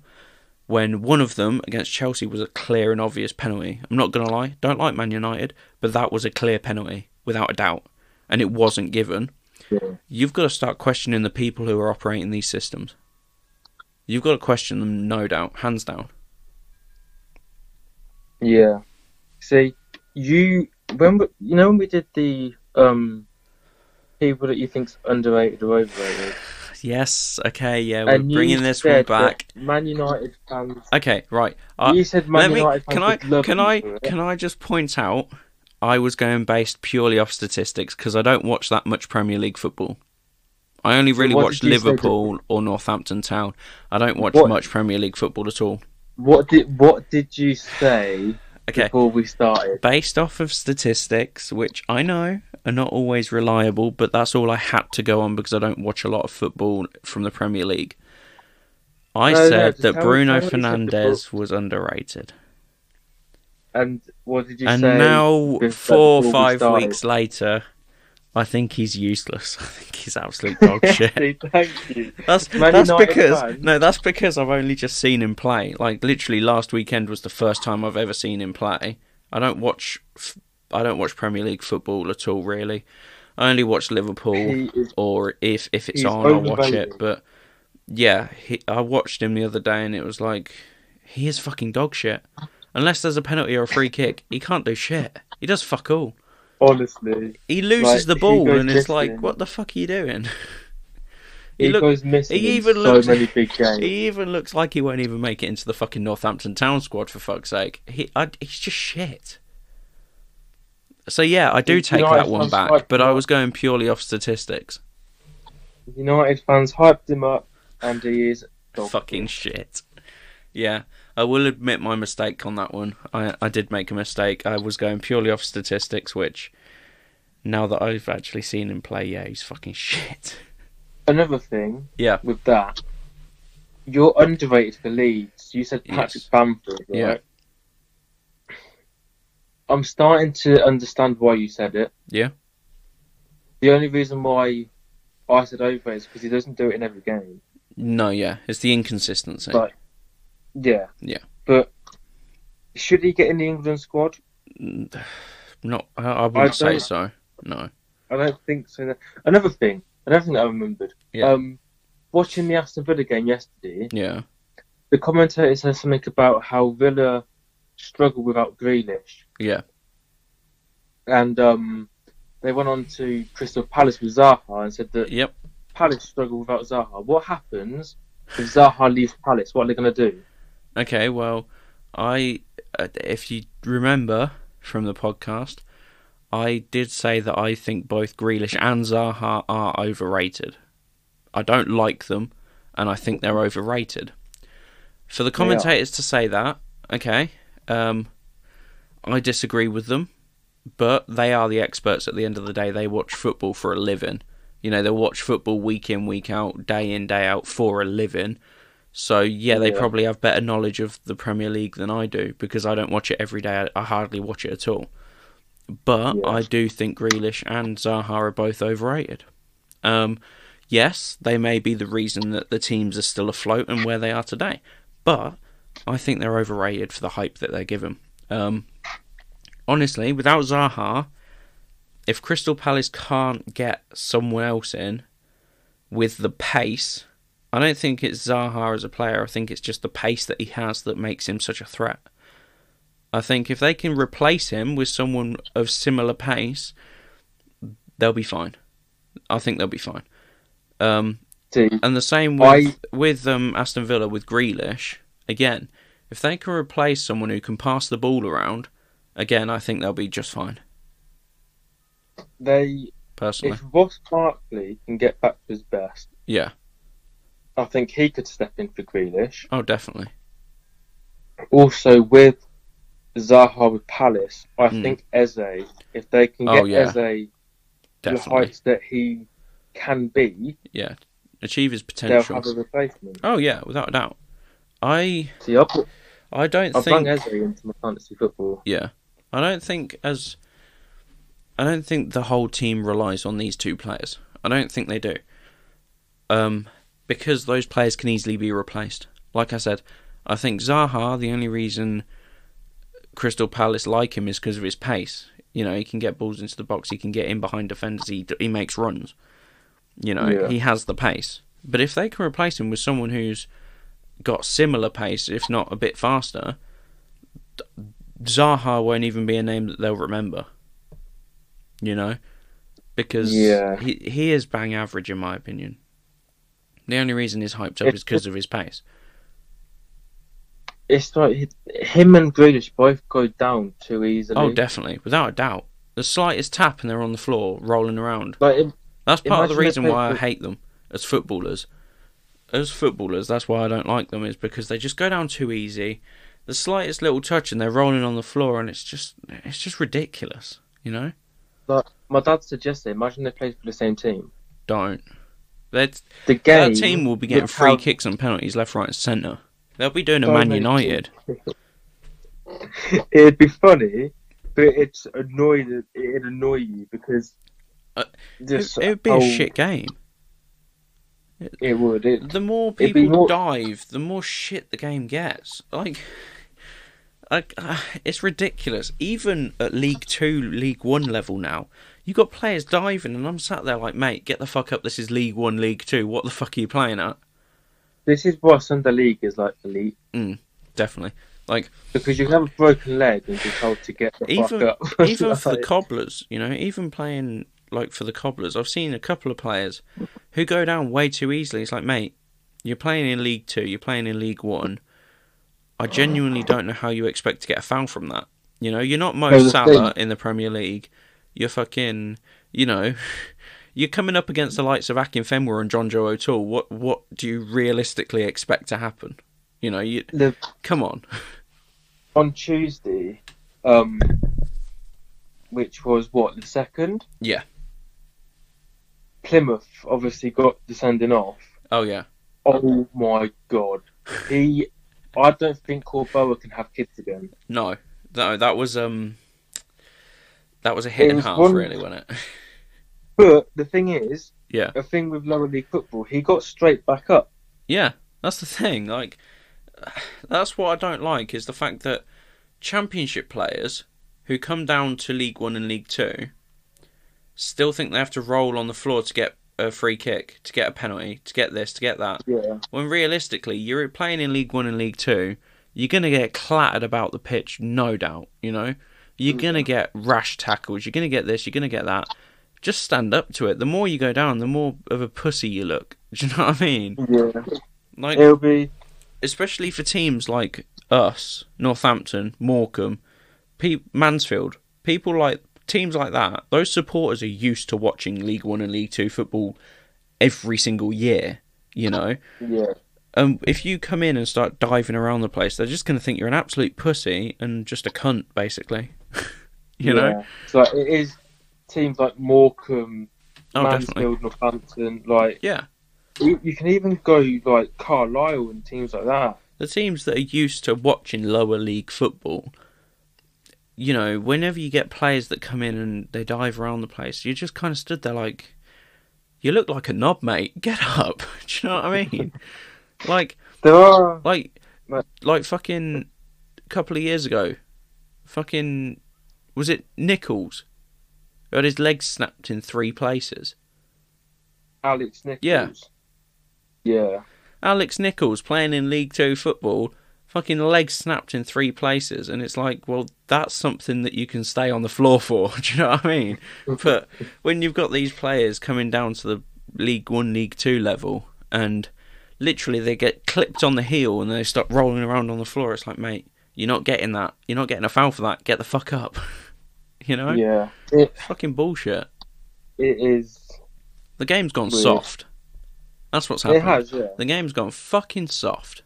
When one of them against Chelsea was a clear and obvious penalty. I'm not gonna lie, don't like Man United, but that was a clear penalty, without a doubt. And it wasn't given. Yeah. You've got to start questioning the people who are operating these systems. You've got to question them, no doubt, hands down. Yeah. See, you when we, you know when we did the um people that you think's underrated or overrated, Yes, okay, yeah, we're and bringing this one back. Man United fans. Okay, right. Uh, you said Man me, United can I can I can I just point out I was going based purely off statistics because I don't watch that much Premier League football. I only really what watch Liverpool or Northampton Town. I don't watch What- much Premier League football at all. What did what did you say Okay, before we started? based off of statistics, which I know are not always reliable, but that's all I had to go on because I don't watch a lot of football from the Premier League. I No, no, said just that Bruno tell me what you said Fernandes was underrated. And what did you and say? now, four or five weeks later, I think he's useless. I think he's absolute dog shit. Thank you. That's that's because no, that's because I've only just seen him play. Like literally last weekend was the first time I've ever seen him play. I don't watch I don't watch Premier League football at all really. I only watch Liverpool is or if if it's on I'll watch it. But yeah, he, I watched him the other day and it was like he is fucking dog shit. Unless there's a penalty or a free kick, he can't do shit. He does fuck all. Honestly. He loses Like, the ball and it's like, what the fuck are you doing? He, He look- goes missing he even so looks- many big games. He even looks like he won't even make it into the fucking Northampton Town squad for fuck's sake. He, I, he's just shit. So yeah, I do take that one back, but I was going purely off statistics. United fans hyped him up, and he is Fucking shit. Yeah, I will admit my mistake on that one. I I did make a mistake. I was going purely off statistics, which now that I've actually seen him play, yeah, he's fucking shit. Another thing Yeah. with that, you're underrated for Leeds. You said Patrick Yes. Bamford, right? Yeah. I'm starting to understand why you said it. Yeah. The only reason why I said over is because he doesn't do it in every game. No, yeah, it's the inconsistency. But- Yeah. Yeah. But should he get in the England squad? Not, I, I wouldn't say so. No. I don't think so. Another thing, another thing that I remembered. Yeah. Um, watching the Aston Villa game yesterday, Yeah. the commentator said something about how Villa struggled without Grealish, Yeah. and um, they went on to Crystal Palace with Zaha and said that Yep. Palace struggle without Zaha. What happens if Zaha leaves Palace? What are they going to do? Okay, well, I uh, if you remember from the podcast, I did say that I think both Grealish and Zaha are overrated. I don't like them, and I think they're overrated. For the commentators to say that, okay, um, I disagree with them, but they are the experts at the end of the day. They watch football for a living. You know, they watch football week in, week out, day in, day out for a living. So yeah, they Yeah. probably have better knowledge of the Premier League than I do because I don't watch it every day. I I hardly watch it at all. But Yeah. I do think Grealish and Zaha are both overrated. Um, yes, they may be the reason that the teams are still afloat and where they are today. But I think they're overrated for the hype that they're given. Um, honestly, without Zaha, if Crystal Palace can't get someone else in with the pace, I don't think it's Zaha as a player. I think it's just the pace that he has that makes him such a threat. I think if they can replace him with someone of similar pace, they'll be fine. I think they'll be fine. Um, and the same with I- with um, Aston Villa with Grealish. Again, if they can replace someone who can pass the ball around, again, I think they'll be just fine. they Personally, if Ross Barkley can get back to his best, yeah. I think he could step in for Grealish. Oh, definitely. Also with Zaha with Palace, I Mm. think Eze, if they can Oh, get yeah. Eze to the heights that he can be, Yeah. Achieve his they'll potential. have a replacement. Oh yeah, without a doubt. I See, I've, put- I don't I've think Eze into my fantasy football. Yeah, I don't think as I don't think the whole team relies on these two players. I don't think they do. Um, because those players can easily be replaced. Like I said, I think Zaha. The only reason Crystal Palace like him is because of his pace. You know, he can get balls into the box. He can get in behind defenders. He he makes runs. You know, Yeah. he has the pace. But if they can replace him with someone who's got similar pace, if not a bit faster, Zaha won't even be a name that they'll remember. You know, because Yeah. he he is bang average in my opinion. The only reason he's hyped up It- is because of his pace. It's like him and Grealish both go down too easily. Oh, definitely, without a doubt. The slightest tap and they're on the floor rolling around. Like, it- That's part of the reason why I hate them as footballers. As footballers, that's why I don't like them. Is because they just go down too easy. The slightest little touch and they're rolling on the floor, and it's just it's just ridiculous. You know, like my dad suggested, imagine they played for the same team. don't. That The game. that team will be getting free have kicks and penalties left, right, and centre. They'll be doing a so Man United. It'd be funny, but it's annoyed. It'd annoy you because Uh, It would be whole- a shit game. It would. It, The more people more- dive, the more shit the game gets. Like, like uh, it's ridiculous. Even at League Two, League One level now, you got players diving, and I'm sat there like, mate, get the fuck up. This is League One, League Two. What the fuck are you playing at? this is why Sunday League is like the elite mm, Definitely. Like, because you have a broken leg and be told to get the Even- fuck up. even for the cobblers, you know, even playing like for the cobblers, I've seen a couple of players who go down way too easily. It's like, mate, you're playing in League Two, you're playing in League One. I genuinely don't know how you expect to get a foul from that. You know, you're not Mo No, Salah in the Premier League. You're fucking, you know, you're coming up against the likes of Akinfenwa and John Joe O'Toole. What what do you realistically expect to happen? You know, you the, come on. on Tuesday, um, which was what the second. Yeah. Plymouth obviously got the sending off. Oh yeah. Oh my god, he. I don't think Corboa can have kids again. No, no, that was um, that was a hit It and half, one- really, wasn't it? But the thing is, Yeah. a thing with lower league football, he got straight back up. Yeah, that's the thing. Like, that's what I don't like is the fact that championship players who come down to League One and League Two, still think they have to roll on the floor to get a free kick, to get a penalty, to get this, to get that. Yeah. When realistically, you're playing in League One and League Two, you're gonna get clattered about the pitch, no doubt. You know, you're gonna get rash tackles. You're gonna get this. You're gonna get that. Just stand up to it. The more you go down, the more of a pussy you look. Do you know what I mean? Yeah. Like, It'll be especially for teams like us, Northampton, Morecambe, Pe- Mansfield, people like teams like that. Those supporters are used to watching League One and League Two football every single year. You know, yeah. and if you come in and start diving around the place, they're just going to think you're an absolute pussy and just a cunt, basically. you know? So like, it is teams like Morecambe, Oh. Mansfield, Northampton. Like Yeah. you, you can even go like Carlisle and teams like that. the teams that are used to watching lower league football, you know, whenever you get players that come in and they dive around the place, you just kind of stood there like, you look like a knob, mate. Get up. Do you know what I mean? like, There are like, like fucking a couple of years ago, fucking, was it Nicholls? Who had his legs snapped in three places. Alex Nicholls. Yeah. Yeah. Alex Nicholls playing in League Two football, fucking legs snapped in three places, and it's like, well, that's something that you can stay on the floor for. Do you know what I mean? But when you've got these players coming down to the League One, League Two level, and literally they get clipped on the heel and they start rolling around on the floor, it's like, mate, you're not getting that. You're not getting a foul for that. Get the fuck up. you know? Yeah. It Fucking bullshit. it is. The game's gone Weird. soft. That's what's happened. It has. Yeah. The game's gone fucking soft.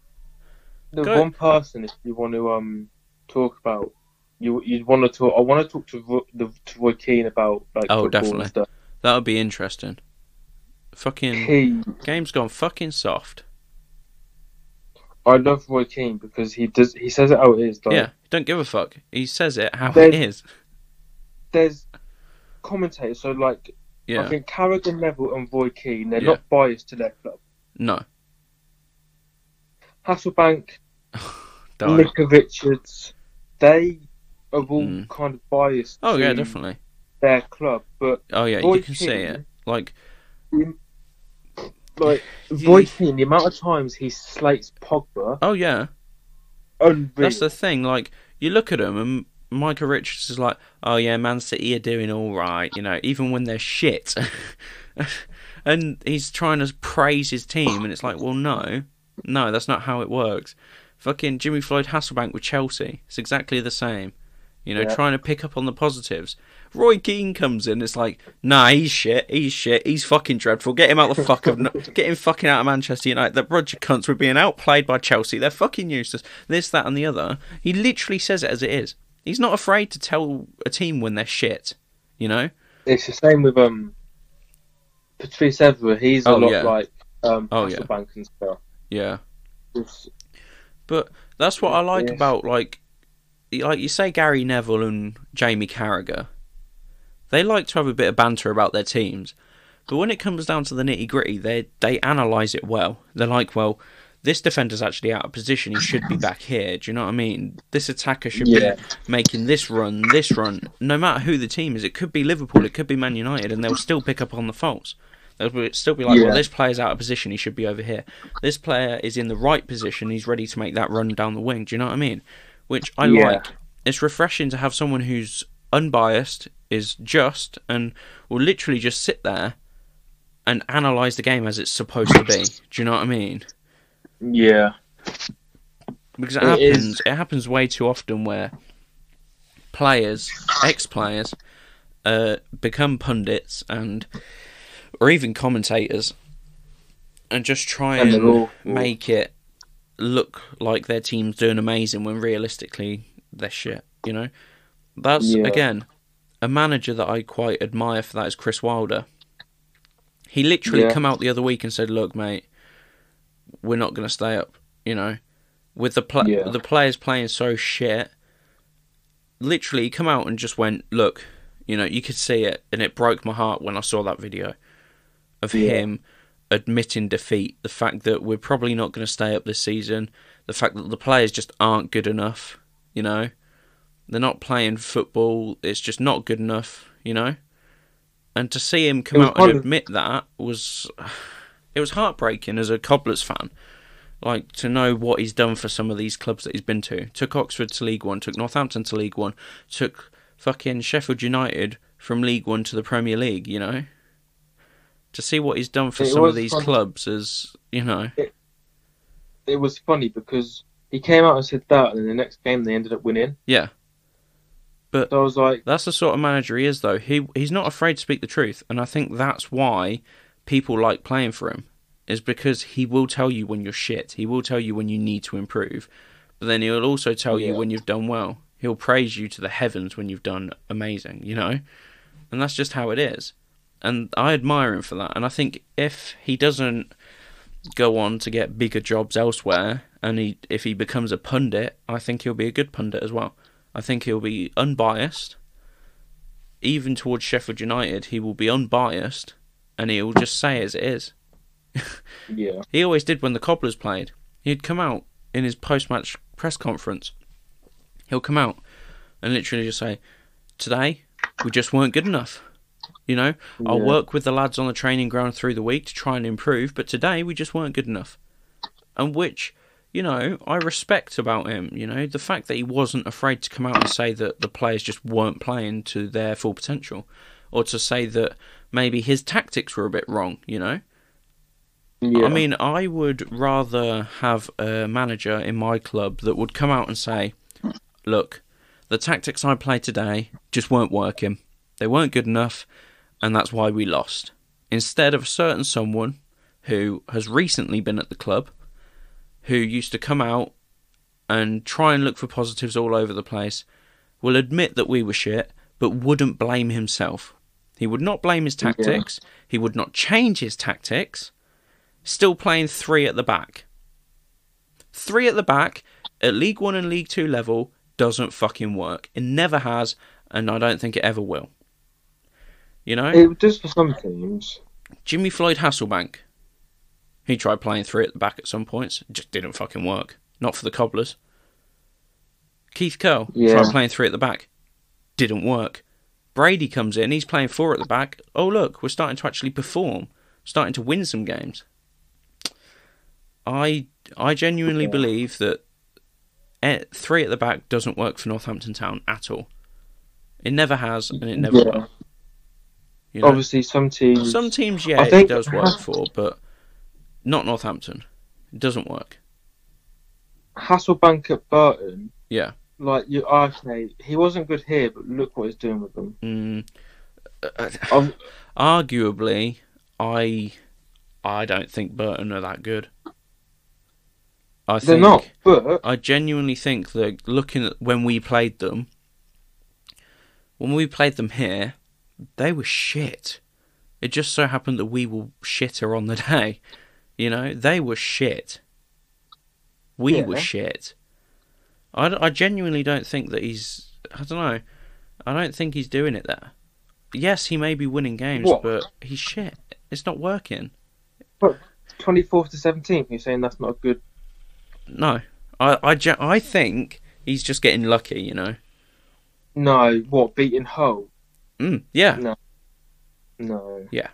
The Go- one person, if you want to um talk about, you you'd want to talk. I want to talk to Ro- the to Roy Keane about like Oh, football definitely. and stuff. That would be interesting. Fucking He, game's gone fucking soft. I love Roy Keane because he does. He says it how it is. Like, yeah, don't give a fuck. He says it how There's- it is. There's commentators. So like, I think Carragher, Neville, and Roy Keane. They're Yeah. not biased to their club. no, Hasselbaink. Micah Richards, they are all Mm. kind of biased. Oh yeah, definitely. Their club, but Oh yeah, Roy you can see it. Like like Roy Keane, the amount of times he slates Pogba, oh yeah, unreal. that's the thing. Like you look at him and Micah Richards is like, oh yeah, Man City are doing all right, you know, even when they're shit. and he's trying to praise his team, and it's like, well, no, no, that's not how it works. Fucking Jimmy Floyd Hasselbaink with Chelsea, it's exactly the same. You know, Yeah. trying to pick up on the positives. Roy Keane comes in, it's like, nah, he's shit, he's shit, he's fucking dreadful. Get him out the fuck of, get him fucking out of Manchester United. The Roger cunts were being outplayed by Chelsea. They're fucking useless. This, that, and the other. He literally says it as it is. He's not afraid to tell a team when they're shit. You know? It's the same with um Patrice Evra. He's a Oh, lot yeah. like um Oh, yeah. Hasselbaink and stuff. Yeah. It's- But that's what I like Yes. about like, like you say, Gary Neville and Jamie Carragher. They like to have a bit of banter about their teams, but when it comes down to the nitty gritty, they they analyze it well. They're like, well, this defender's actually out of position. He should be back here. Do you know what I mean? This attacker should Yeah. be making this run, this run. No matter who the team is, it could be Liverpool, it could be Man United, and they'll still pick up on the faults. They'll still be like, Yeah. well, this player's out of position. He should be over here. This player is in the right position. He's ready to make that run down the wing. Do you know what I mean? Which I Yeah. like. It's refreshing to have someone who's unbiased, is just, and will literally just sit there and analyze the game as it's supposed to be. Do you know what I mean? Yeah. Because it, It happens. is. It happens way too often where players, ex-players, uh, become pundits and, or even commentators, and just try And and, all make it look like their team's doing amazing when realistically they're shit. You know, that's Yeah. again a manager that I quite admire for that is Chris Wilder. He literally Yeah. come out the other week and said, "Look, mate, we're not going to stay up." You know, with the pla- Yeah. the players playing so shit. Literally, he come out and just went, "Look, you know, you could see it, and it broke my heart when I saw that video of Yeah. him admitting defeat. The fact that we're probably not going to stay up this season. The fact that the players just aren't good enough. You know, they're not playing football. It's just not good enough. You know, And to see him come out and admit that was it was heartbreaking as a Cobblers fan. Like to know what he's done for some of these clubs that he's been to. Took Oxford to League One, took Northampton to League One, took fucking Sheffield United from League One to the Premier League, you know? To see what he's done for It some of these fun. clubs is you know It was funny because he came out and said that, and then the next game they ended up winning. Yeah. But So I was like, That's the sort of manager he is, though. He he's not afraid to speak the truth, and I think that's why people like playing for him. Is because he will tell you when you're shit. He will tell you when you need to improve, but then he'll also tell you when you've done well. He'll praise you to the heavens when you've done amazing. You know, and that's just how it is. And I admire him for that. And I think if he doesn't go on to get bigger jobs elsewhere, and he if he becomes a pundit, I think he'll be a good pundit as well. I think he'll be unbiased. Even towards Sheffield United, he will be unbiased and he'll just say as it is. Yeah, He always did when the Cobblers played. He'd come out in his post match press conference. He'll come out and literally just say, Today, we just weren't good enough. You know, I'll work with the lads on the training ground through the week to try and improve, but today we just weren't good enough. And which, you know, I respect about him. You know, the fact that he wasn't afraid to come out and say that the players just weren't playing to their full potential, or to say that maybe his tactics were a bit wrong. You know, yeah. I mean, I would rather have a manager in my club that would come out and say, "Look, the tactics I played today just weren't working. They weren't good enough, and that's why we lost." Instead of a certain someone who has recently been at the club, who used to come out and try and look for positives all over the place, will admit that we were shit, but wouldn't blame himself. He would not blame his tactics. He would not change his tactics still playing three at the back. Three at the back at League One and League Two level doesn't fucking work. It never has, and I don't think it ever will. You know, it does for some teams. Jimmy Floyd Hasselbaink. He tried playing three at the back at some points. It just didn't fucking work. Not for the Cobblers. Keith Curle Yeah. tried playing three at the back. Didn't work. Brady comes in. He's playing four at the back. Oh look, we're starting to actually perform. Starting to win some games. I I genuinely Yeah. believe that three at the back doesn't work for Northampton Town at all. It never has, and it never Yeah. will. You know? Obviously, some teams. Some teams, yeah, I think- it does work for, but not Northampton. It doesn't work. Hasselbaink at Burton. Yeah. Like you, okay, he wasn't good here, but look what he's doing with them. Mm, uh, arguably, I I don't think Burton are that good. I they're think not, but uh, I genuinely think that looking at when we played them, when we played them here, they were shit. It just so happened that we were shitter on the day. You know, they were shit. We Yeah. were shit. I, I genuinely don't think that he's. I don't know. I don't think he's doing it there. Yes, he may be winning games, What? but he's shit. It's not working. But twenty fourth to seventeenth. You're saying that's not a good. No, I I, ge- I think he's just getting lucky. You know. No, what beating Hull? Mm, yeah. No. No. Yeah.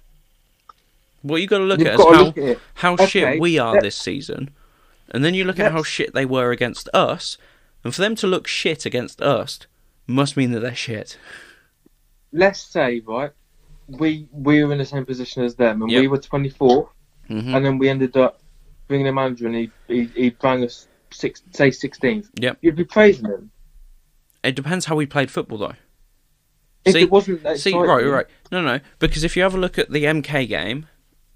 Well, you got to look You've at is how at how Okay, shit we are let- this season, and then you look at how shit they were against us, and for them to look shit against us must mean that they're shit. Let's say right, we we were in the same position as them, and we Yep. were twenty fourth, hmm and then we ended up bringing a manager, and he he, he bang us six, say sixteenth. Yep. You'd be praising him. It depends how we played football, though. If See- it wasn't See, exciting, right, right, no, no, because if you have a look at the MK game,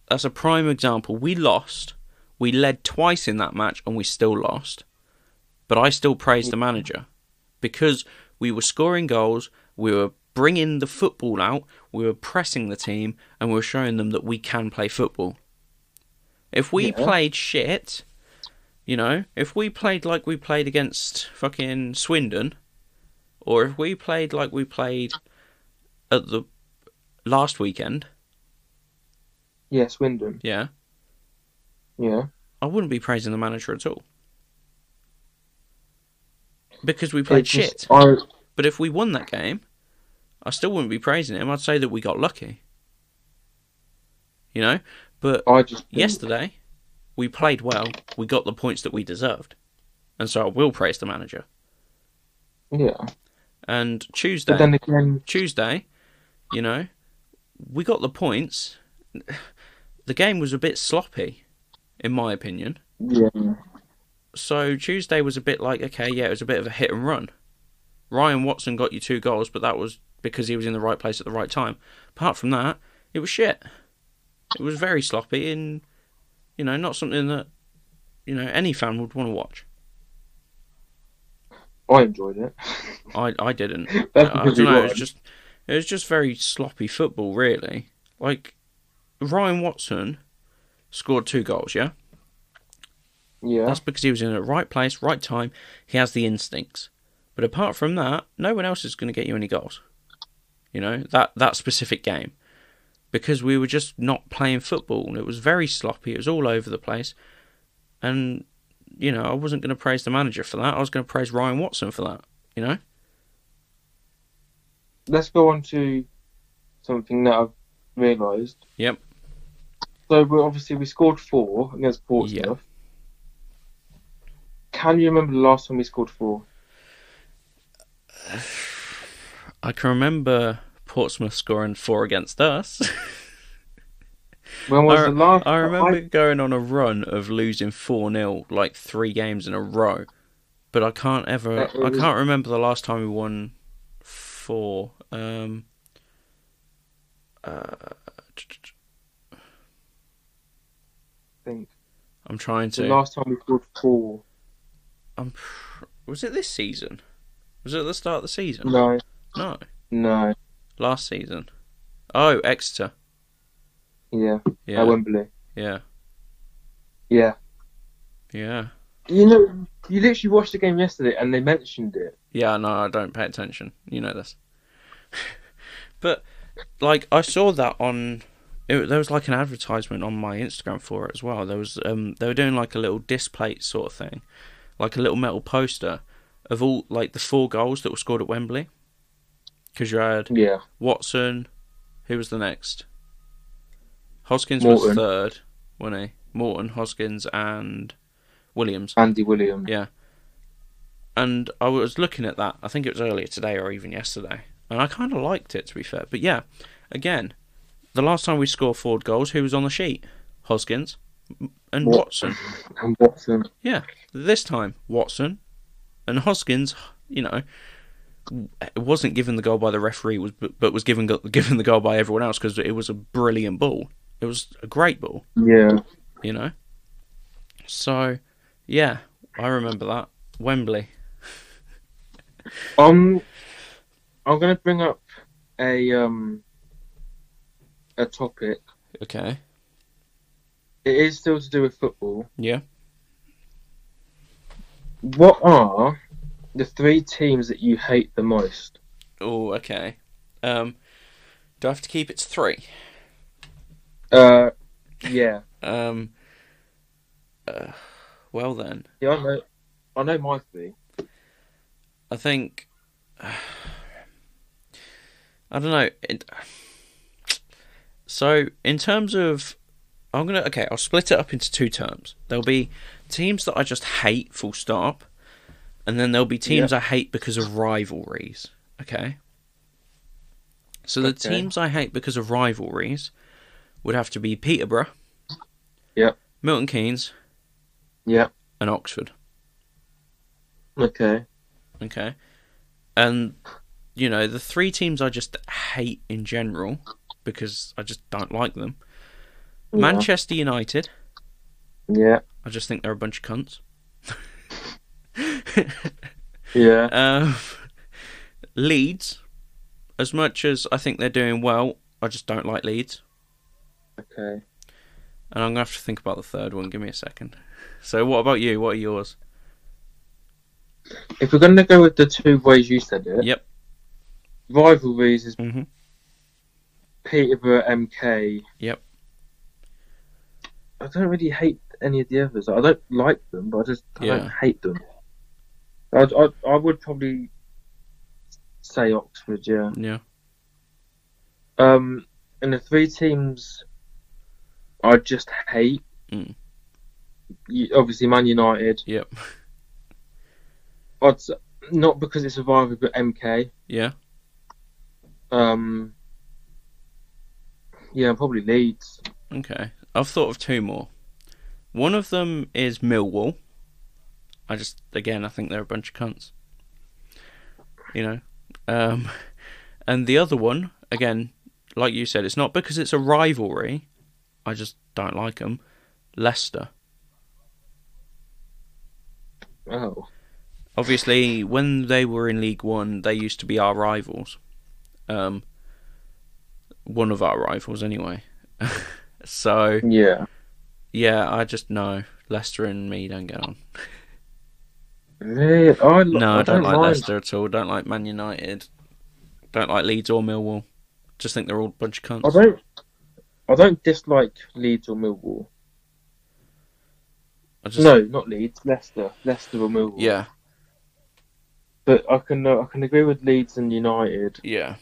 that's a prime example. We lost. We led twice in that match, and we still lost. But I still praise the manager because we were scoring goals. We were bringing the football out. We were pressing the team, and we were showing them that we can play football. If we Yeah. played shit, you know, if we played like we played against fucking Swindon, or if we played like we played at the last weekend, Yeah, Swindon. yeah, Yeah. I wouldn't be praising the manager at all. Because we played just- shit. I, But if we won that game, I still wouldn't be praising him. I'd say that we got lucky. you know. But I just yesterday, we played well. We got the points that we deserved, and so I will praise the manager. Yeah, And Tuesday, but then again, Tuesday, you know, we got the points. The game was a bit sloppy, in my opinion. yeah, So Tuesday was a bit like, okay, yeah, it was a bit of a hit and run. Ryan Watson got you two goals, but that was because he was in the right place at the right time. Apart from that, it was shit. It was very sloppy and, you know, not something that, you know, any fan would want to watch. I enjoyed it. I, I didn't. That's I, I don't know. It was just it was just very sloppy football, really. Like Ryan Watson scored two goals. Yeah, Yeah, that's because he was in the right place, right time. He has the instincts. But apart from that, no one else is going to get you any goals. You know that that specific game, because we were just not playing football. It was very sloppy. It was all over the place, and you know I wasn't going to praise the manager for that. I was going to praise Ryan Watson for that. You know. let's go on to something that I've realised. Yep. So we obviously we scored four against Portsmouth. Can you remember the last time we scored four? I can remember Portsmouth scoring four against us. When was I, the last? I remember going on a run of losing 4 0 like three games in a row. But I can't ever. That I can't remember the last time we won four. Um, uh, I think I'm trying to. the last time we scored four. I'm, was it this season? Was it at the start of the season? No, No. no, Last season. Oh, Exeter. yeah, Yeah. at Wembley. yeah. Yeah, Yeah. you know, you literally watched the game yesterday and they mentioned it. Yeah, no, I don't pay attention. You know this. but like I saw that on it, there was like an advertisement on my Instagram for it as well. There was um they were doing like a little display sort of thing, like a little metal poster of all like the four goals that were scored at Wembley. Because you had Yeah, Watson, who was the next? Hoskins was third, wasn't he? Morton, Hoskins, and Williams. Andy Williams. Yeah. And I was looking at that, I think it was earlier today or even yesterday, and I kind of liked it to be fair. But yeah, again, the last time we scored four goals, who was on the sheet? Hoskins and Watson. And Watson. Yeah. This time, Watson and Hoskins, you know, wasn't given the goal by the referee, was but was given given the goal by everyone else because it was a brilliant ball. It was a great ball Yeah, you know. So, yeah, I remember that Wembley. um, I'm gonna bring up a um a topic. Okay. It is still to do with football. Yeah. What are the three teams that you hate the most? Oh, okay. Um, do I have to keep it to three? Uh, yeah, Um. Uh, well then, yeah, I know, I know my three. I think. I don't know. It, so, in terms of, I'm gonna okay. I'll split it up into two terms. There'll be teams that I just hate, full stop, and then there'll be teams I hate because of rivalries. Okay. So the Okay. teams I hate because of rivalries would have to be Peterborough, Yep. Milton Keynes, Yeah. and Oxford. Okay. Okay. And, you know, the three teams I just hate in general because I just don't like them Yeah. Manchester United. Yeah. I just think they're a bunch of cunts. Yeah. um, Leeds. As much as I think they're doing well, I just don't like Leeds. Okay. And I'm going to have to think about the third one. Give me a second. So, what about you? What are yours? If we're gonna go with the two ways you said it, Yep. rivalries is hmm Peterborough MK. Yep. I don't really hate any of the others. I don't like them, but I just I Yeah. don't hate them. I, I I would probably say Oxford, yeah. Yeah. Um, and the three teams I just hate. Mm. You, obviously, Man United. Yep. I'd, not because it's a rival, but MK. Yeah. Um, yeah, probably Leeds. Okay. I've thought of two more. One of them is Millwall. I just, again, I think they're a bunch of cunts. You know? Um, and the other one, again, like you said, it's not because it's a rivalry. I just don't like them. Leicester. Oh, Obviously, when they were in League One, they used to be our rivals. Um, one of our rivals, anyway. so, yeah. yeah, I just know Leicester and me don't get on. Really? I, No, I, don't, like mind. Leicester at all. Don't like Man United. Don't like Leeds or Millwall. Just think they're all a bunch of cunts. I don't. I don't dislike Leeds or Millwall. I just, No, not Leeds. Leicester. Leicester or Millwall. Yeah, But I can uh, I can agree with Leeds and United. yeah.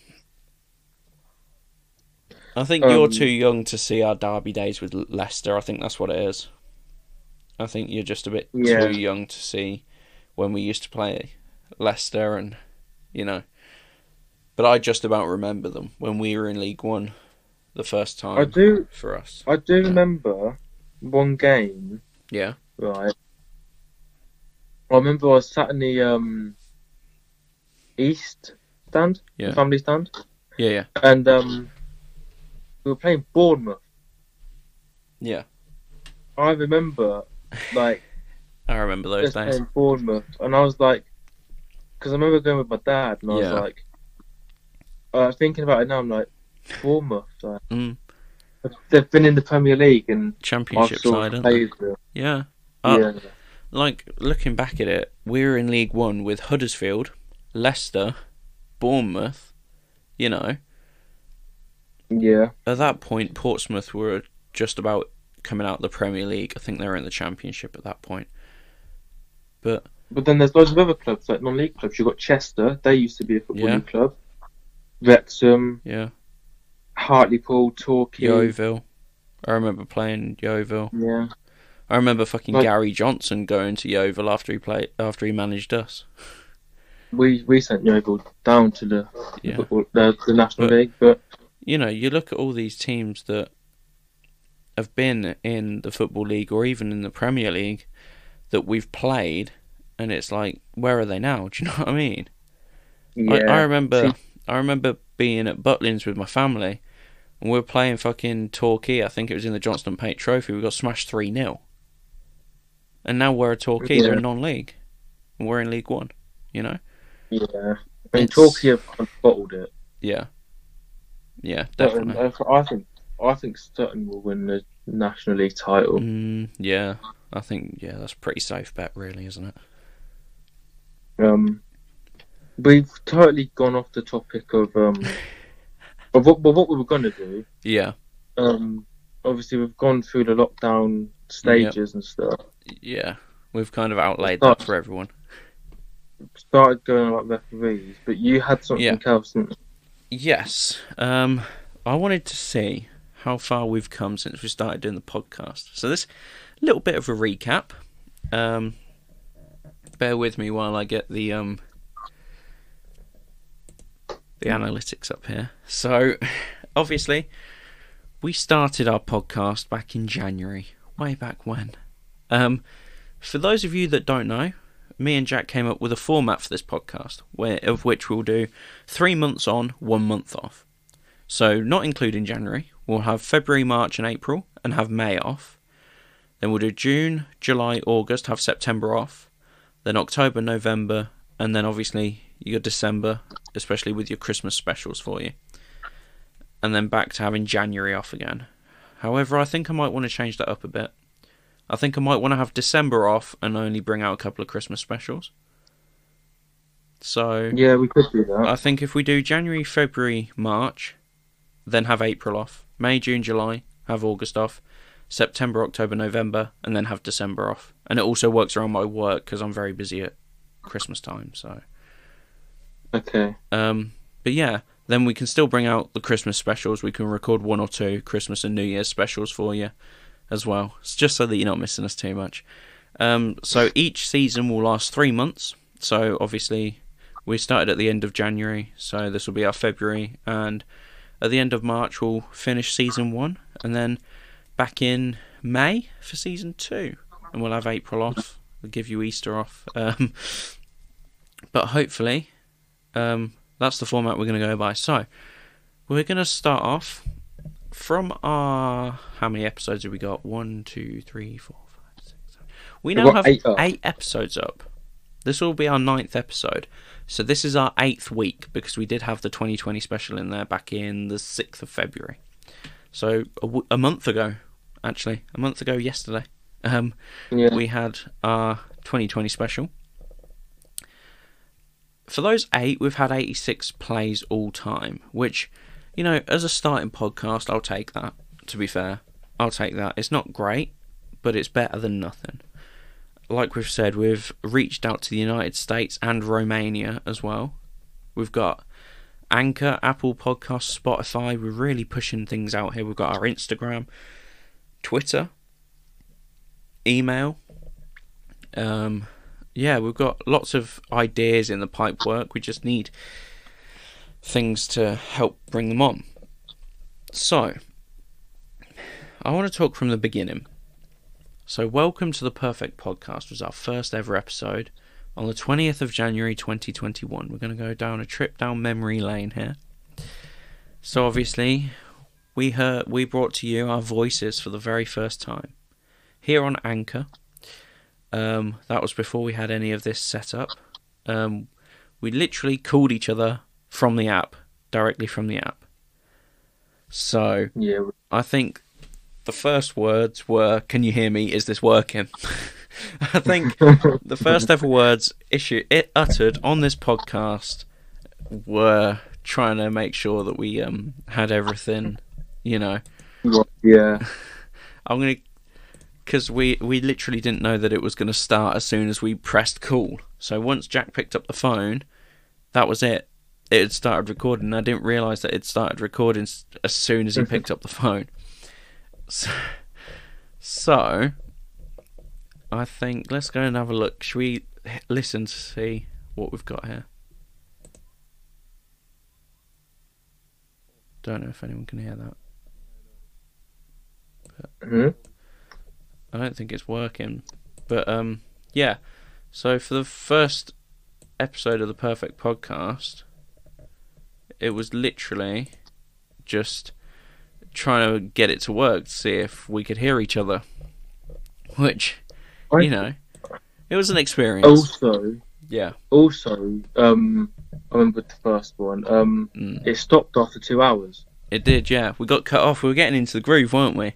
I think you're Um, too young to see our derby days with Leicester. I think that's what it is. I think you're just a bit Yeah. too young to see when we used to play Leicester and, you know. But I just about remember them when we were in League One the first time I do. for us. I do remember one game. Yeah. Right. I remember I was sat in the um east stand, Yeah. family stand, Yeah, yeah. and um we were playing Bournemouth. Yeah. I remember like I remember those just days. Bournemouth, and I was like, because I remember going with my dad, and I Yeah. was like, uh, thinking about it now, I'm like, Bournemouth. Like, Mm. they've been in the Premier League, and Championship side? Yeah. Uh, yeah. Like looking back at it, we were in League One with Huddersfield, Leicester, Bournemouth. You know, Yeah. at that point, Portsmouth were just about coming out of the Premier League. I think they were in the Championship at that point. But But then there's loads of other clubs, like non-league clubs. You've got Chester, they used to be a football Yeah. league club. Wrexham, yeah, Hartlepool, Torquay. Yeovil. I remember playing Yeovil. Yeah. I remember fucking Like- Gary Johnson going to Yeovil after he played after he managed us. We we sent Yeovil down to the Yeah. football, the, the National But- League, but you know, you look at all these teams that have been in the Football League or even in the Premier League that we've played, and it's like, where are they now? Do you know what I mean? yeah. I, I remember, I remember being at Butlins with my family, and we were playing fucking Torquay. I think it was in the Johnstone's Paint Trophy. We got smashed three 0 and now we're at Torquay. They're Yeah. in non-league, and we're in League One. You know? yeah. I mean, Torquay have bottled it. Yeah, yeah, definitely. I think I think Sutton will win the National League title. Mm, yeah, I think yeah, that's a pretty safe bet, really, isn't it? Um, we've totally gone off the topic of um of what, of what we were to do. Yeah, Um, obviously we've gone through the lockdown stages and stuff. yeah, we've kind of outlaid that for everyone. Started going about referees, but you had something Yeah. else. Yes, um, I wanted to see how far we've come since we started doing the podcast. So this little bit of a recap. Um, bear with me while I get the um the analytics up here. So, obviously, we started our podcast back in January, way back when. Um, for those of you that don't know, me and Jack came up with a format for this podcast, where of which we'll do three months on, one month off. So, not including January, we'll have February, March, and April, and have May off. Then we'll do June, July, August, have September off. Then October, November, and then obviously you got December, especially with your Christmas specials for you. And then back to having January off again. However, I think I might want to change that up a bit. I think I might want to have December off and only bring out a couple of Christmas specials. So Yeah, we could do that. I think if we do January, February, March, then have April off, May, June, July, have August off, September, October, November, and then have December off. And it also works around my work because I'm very busy at Christmas time. So, Okay. um, but yeah, then we can still bring out the Christmas specials. We can record one or two Christmas and New Year's specials for you as well. It's just so that you're not missing us too much. Um, so each season will last three months. So obviously, we started at the end of January, so this will be our February, and at the end of March we'll finish season one, and then back in May for season two, and we'll have April off. We'll give you Easter off, um, but hopefully, um, that's the format we're going to go by. So we're going to start off from our how many episodes have we got? One, two, three, four, five, six, seven. We now have eight eight episodes up. This will be our ninth episode. So this is our eighth week because we did have the 2020 special in there back in the 6th of February. So a, w- a month ago, actually, a month ago yesterday, um, Yeah. we had our 2020 special. For those eight, we've had 86 plays all time, which, you know, as a starting podcast, I'll take that, to be fair. I'll take that. It's not great, but it's better than nothing. Like we've said, we've reached out to the United States and Romania as well. We've got Anchor, Apple Podcasts, Spotify. We're really pushing things out here. We've got our Instagram, Twitter, email. Um, yeah, we've got lots of ideas in the pipe work. We just need things to help bring them on. So, I want to talk from the beginning. So, welcome to the Perfect Podcast. Was our first ever episode on the 20th of January 2021. We're going to go down a trip down memory lane here. So, obviously, we heard we brought to you our voices for the very first time here on Anchor. Um, that was before we had any of this set up. Um, we literally called each other from the app, directly from the app. So Yeah. I think the first words were, "Can you hear me? Is this working?" I think the first ever words issue it uttered on this podcast were trying to make sure that we um had everything, you know. yeah. I'm gonna because we we literally didn't know that it was gonna start as soon as we pressed call. So once Jack picked up the phone, that was it. It had started recording. I didn't realize that it started recording as soon as he mm-hmm. picked up the phone. So, so I think let's go and have a look. Should we listen to see what we've got here? Don't know if anyone can hear that. Hmm I don't think it's working. But um yeah. So for the first episode of the Perfect Podcast, it was literally just trying to get it to work to see if we could hear each other. Which, you know, it was an experience. Also, Yeah. also, um, I remember the first one. Um, Mm. it stopped after two hours. It did, yeah. We got cut off. We were getting into the groove, weren't we?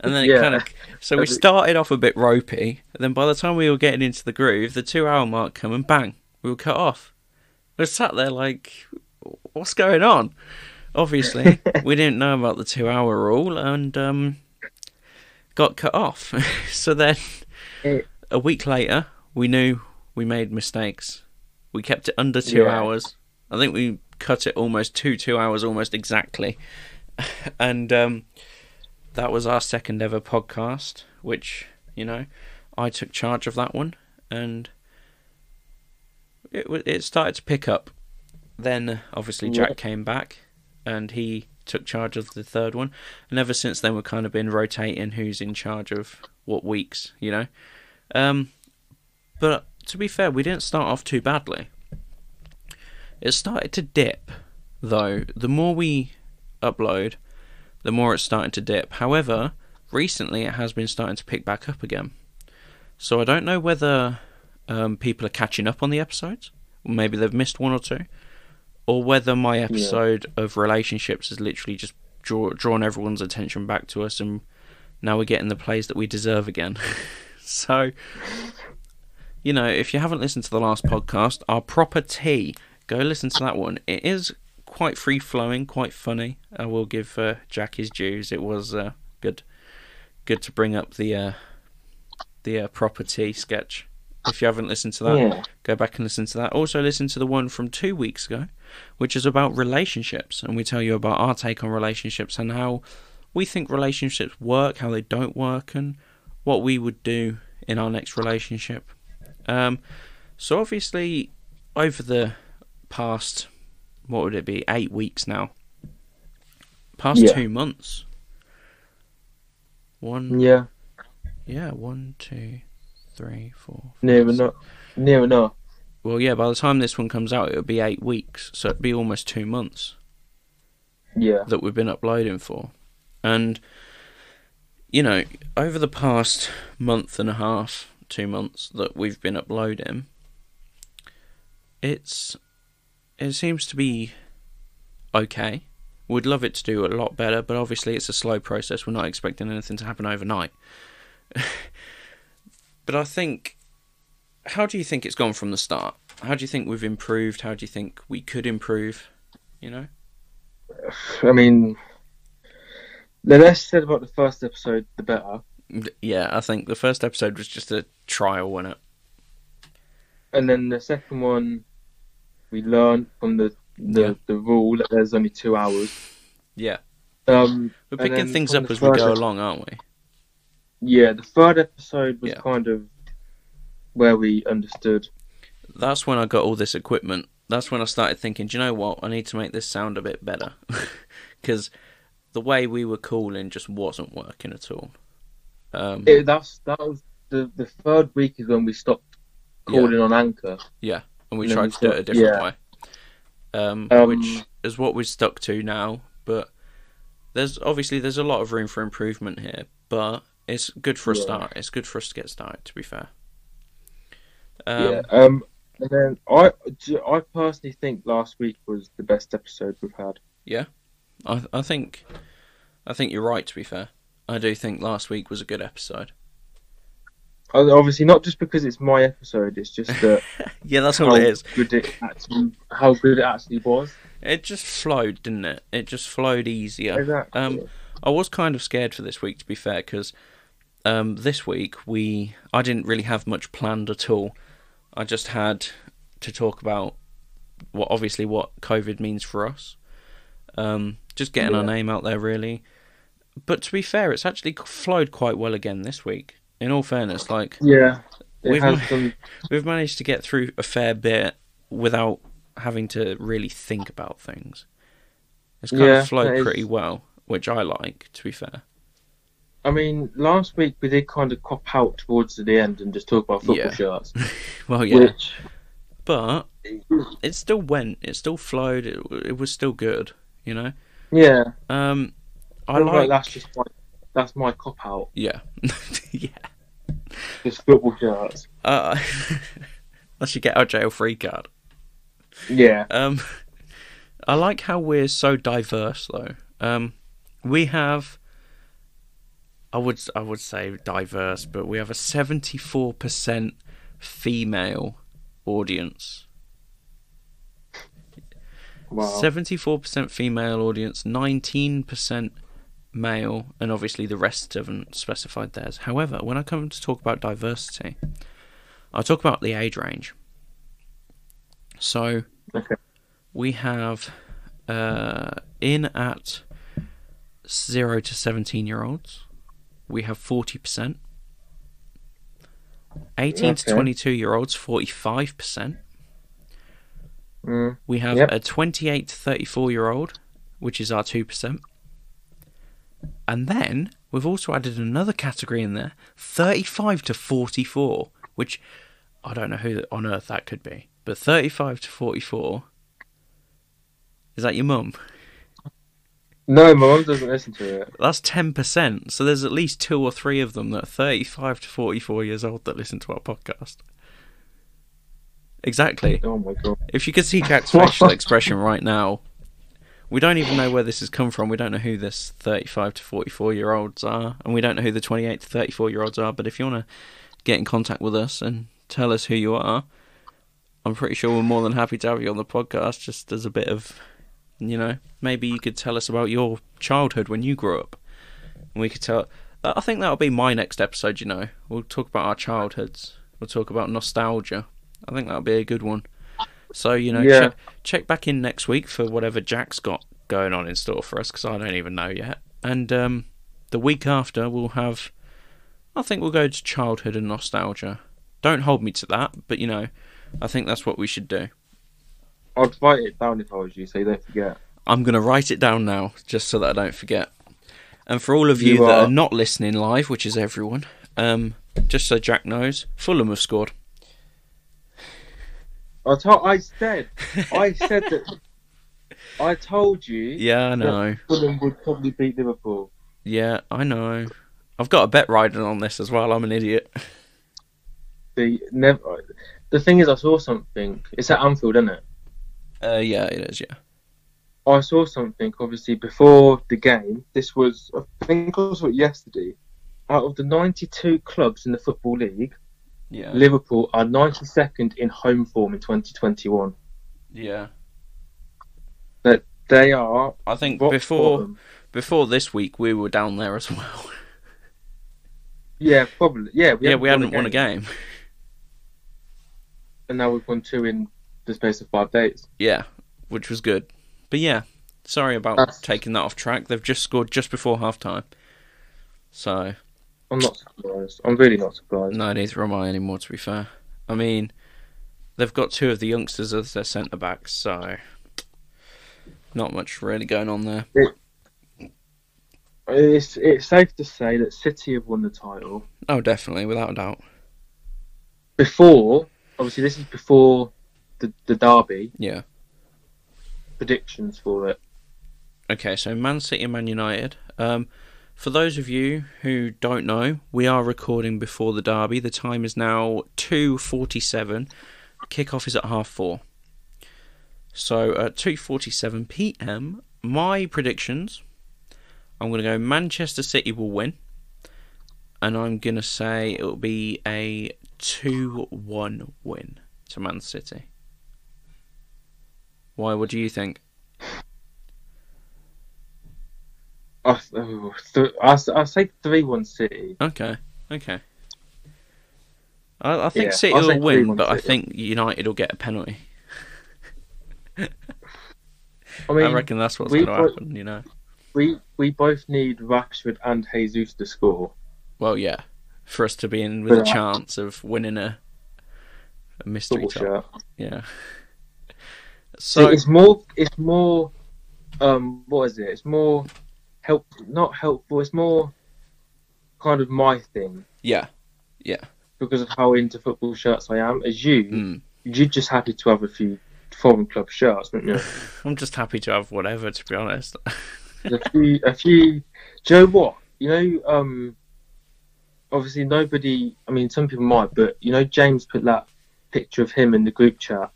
And then it Yeah. kind of. So we started off a bit ropey, and then by the time we were getting into the groove, the two hour mark come and bang, we were cut off. We sat there like, what's going on? Obviously, we didn't know about the two hour rule and um, got cut off. so then, a week later, we knew we made mistakes. We kept it under two Yeah. hours. I think we cut it almost two two hours, almost exactly. and um, that was our second ever podcast, which you know I took charge of that one, and it it started to pick up. Then obviously Jack Yeah. came back, and he took charge of the third one, and ever since then we've kind of been rotating who's in charge of what weeks, you know. Um, but to be fair, we didn't start off too badly. It started to dip, though. The more we upload, the more it's starting to dip. However, recently it has been starting to pick back up again. So I don't know whether um, people are catching up on the episodes, maybe they've missed one or two, or whether my episode of relationships has literally just draw, drawn everyone's attention back to us, and now we're getting the plays that we deserve again. so, you know, if you haven't listened to the last podcast, our proper tea, go listen to that one. It is quite free flowing, quite funny. I will give uh, Jack his dues. It was uh, good, good to bring up the uh, the uh, proper sketch. If you haven't listened to that, Yeah. go back and listen to that. Also, listen to the one from two weeks ago, which is about relationships, and we tell you about our take on relationships and how we think relationships work, how they don't work, and what we would do in our next relationship. Um, so obviously, over the past, what would it be, eight weeks now, past Yeah. two months. One, Yeah. yeah, one, two, three, four. Near five, enough. Near enough. well, yeah, by the time this one comes out, it'll be eight weeks, so it'd be almost two months Yeah. that we've been uploading for. And, you know, over the past month and a half, two months that we've been uploading, it's. It seems to be okay. We'd love it to do a lot better, but obviously it's a slow process. We're not expecting anything to happen overnight. but I think. How do you think it's gone from the start? How do you think we've improved? How do you think we could improve? You know? I mean, the less said about the first episode, the better. Yeah, I think the first episode was just a trial, wasn't it? And then the second one, we learned from the the, Yeah. the rule that there's only two hours. Yeah. Um, We're picking things up as we go ep- along, aren't we? yeah, the third episode was Yeah. kind of where we understood. That's when I got all this equipment. That's when I started thinking, do you know what? I need to make this sound a bit better. Because the way we were calling just wasn't working at all. Um, It, that's that was the the third week is when we stopped calling on Anchor. And we tried to do it a different yeah. way. Um, Um, which is what we're stuck to now. But there's obviously there's a lot of room for improvement here. But it's good for a Yeah. start. It's good for us to get started. To be fair. Um, yeah. Um. And then I I personally think last week was the best episode we've had. Yeah, I I think I think you're right. To be fair, I do think last week was a good episode. Obviously, not just because it's my episode. It's just that Yeah, that's all it is. good it actually how good it actually was. It just flowed, didn't it? It just flowed easier. Exactly. Um, I was kind of scared for this week, to be fair, because um, this week we I didn't really have much planned at all. I just had to talk about what obviously what COVID means for us. Um, just getting our name out there, really. But to be fair, it's actually flowed quite well again this week. In all fairness, like yeah, We've has ma- some. we've managed to get through a fair bit without having to really think about things. It's kind Yeah, of flowed is- pretty well, which I like, to be fair. I mean, last week we did kind of cop out towards the end and just talk about football Yeah. shirts, Well, yeah, which but it still went. It still flowed. It, it was still good, you know. yeah, Um, I I like like, that's just my that's my cop out. yeah, yeah. Just football shirts. Uh, unless you get our jail free card. Yeah, Um, I like how we're so diverse, though. Um, we have, I would I would say diverse, but we have a seventy four percent female audience. wow. Seventy four percent female audience, nineteen percent male, and obviously the rest haven't specified theirs. However, when I come to talk about diversity, I talk about the age range. So Okay. we have uh, in at zero to seventeen year olds, we have forty percent. Eighteen to twenty two year olds, forty five percent. Mm, We have Yep. a 28 to 34 year old, which is our 2%. And then we've also added another category in there 35 to 44, which I don't know who on earth that could be. But 35 to 44. Is that your mum? no, my mum doesn't listen to it. That's 10%. So there's at least two or three of them that are 35 to 44 years old that listen to our podcast. Exactly. Oh my god. If you could see Jack's facial expression right now, we don't even know where this has come from. We don't know who this 35 to 44 year olds are, and we don't know who the 28 to 34 year olds are. But if you want to get in contact with us and tell us who you are, I'm pretty sure we're more than happy to have you on the podcast just as a bit of, you know, maybe you could tell us about your childhood when you grew up. And we could tell. I think that'll be my next episode, you know. We'll talk about our childhoods We'll talk about nostalgia. I think that'll be a good one. So you know, Yeah. check, check back in next week for whatever Jack's got going on in store for us because I don't even know yet. And um, the week after, we'll have. I think we'll go to childhood and nostalgia. Don't hold me to that, but you know, I think that's what we should do. I'd write it down if I was you, so you don't forget. I'm going to write it down now, just so that I don't forget. And for all of you, You that are- are not listening live, which is everyone, um, just so Jack knows, Fulham have scored. I told, I said, I said that. I told you Yeah, I know. Fulham would probably beat Liverpool. Yeah, I know. I've got a bet riding on this as well. I'm an idiot. The never. The thing is, I saw something. It's at Anfield, isn't it? Uh, yeah, it is. Yeah. I saw something obviously before the game. This was, I think, I saw it yesterday. Out of the 92 clubs in the Football League, Yeah. Liverpool are 92nd in home form in 2021. Yeah. But they are I think before before this week we were down there as well. Yeah, probably. Yeah, we yeah, we hadn't won a game. and now we've won two in the space of five days. Yeah, which was good. But yeah, sorry about That's- taking that off track. They've just scored just before half time. So I'm not surprised. I'm really not surprised. No, neither am I anymore. To be fair, I mean, they've got two of the youngsters as their centre backs, so not much really going on there. It's it's safe to say that City have won the title Oh, definitely, without a doubt. before. Obviously, this is before the the derby Yeah. predictions for it. Okay, so Man City and Man United. Um, for those of you who don't know, we are recording before the derby. The time is now two forty-seven. Kickoff is at half four. So at two forty-seven p.m., my predictions. I'm going to go Manchester City will win, and I'm going to say it will be a two-one win to Man City. Why? What do you think? I oh, th- I s- I say three one City. Okay, okay. I, I think Yeah, City I'll will win, 3-1 but I think United will get a penalty. I mean, I reckon that's what's going to happen. You know. we we both need Rashford and Jesus to score. Well, yeah, for us to be in with a chance of winning a, a mystery top. shirt. Yeah. So So it's more it's more um what is it? It's more help not helpful. It's more kind of my thing yeah, yeah. because of how into football shirts I am. As you, mm. you're just happy to have a few foreign club shirts, aren't you? I'm just happy to have whatever. To be honest. a few, a few. Do you know what? You know, um, obviously nobody. I mean, some people might, but you know, James put that picture of him in the group chat.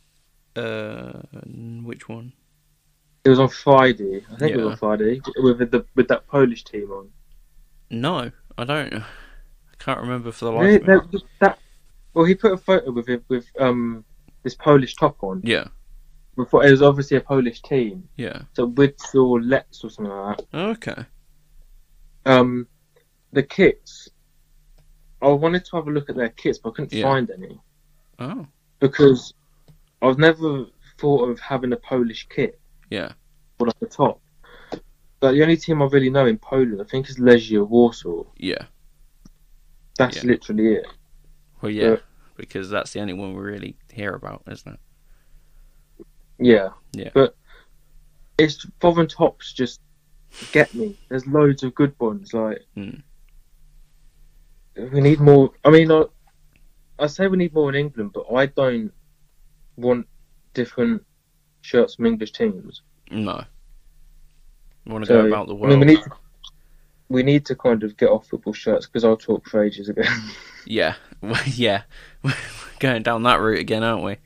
uh, which one? It was on Friday. I think it was Yeah. on Friday with the with that Polish team on. No, I don't. I can't remember for the life of me. That, that, well, he put a photo with it with um this Polish top on. Yeah, Before it was obviously a Polish team, yeah. so Wits or Let's or something like that. Okay. Um, the kits. I wanted to have a look at their kits, but I couldn't Yeah. find any Oh, because I've never thought of having a Polish kit yeah. or like a top. But the only team I really know in Poland, I think, is Legia Warsaw. Yeah. That's Yeah. literally it. Well, yeah, Yeah. because that's the only one we really hear about, isn't it? Yeah. Yeah. But it's foreign tops just get me. There's loads of good ones. Like Mm. we need more. I mean, I, I say we need more in England, but I don't want different shirts from English teams. No. I want to So, go about the I world. mean, we need to, we need to kind of get off football shirts because I'll talk for ages again. Yeah, Well, yeah. We're going down that route again, aren't we?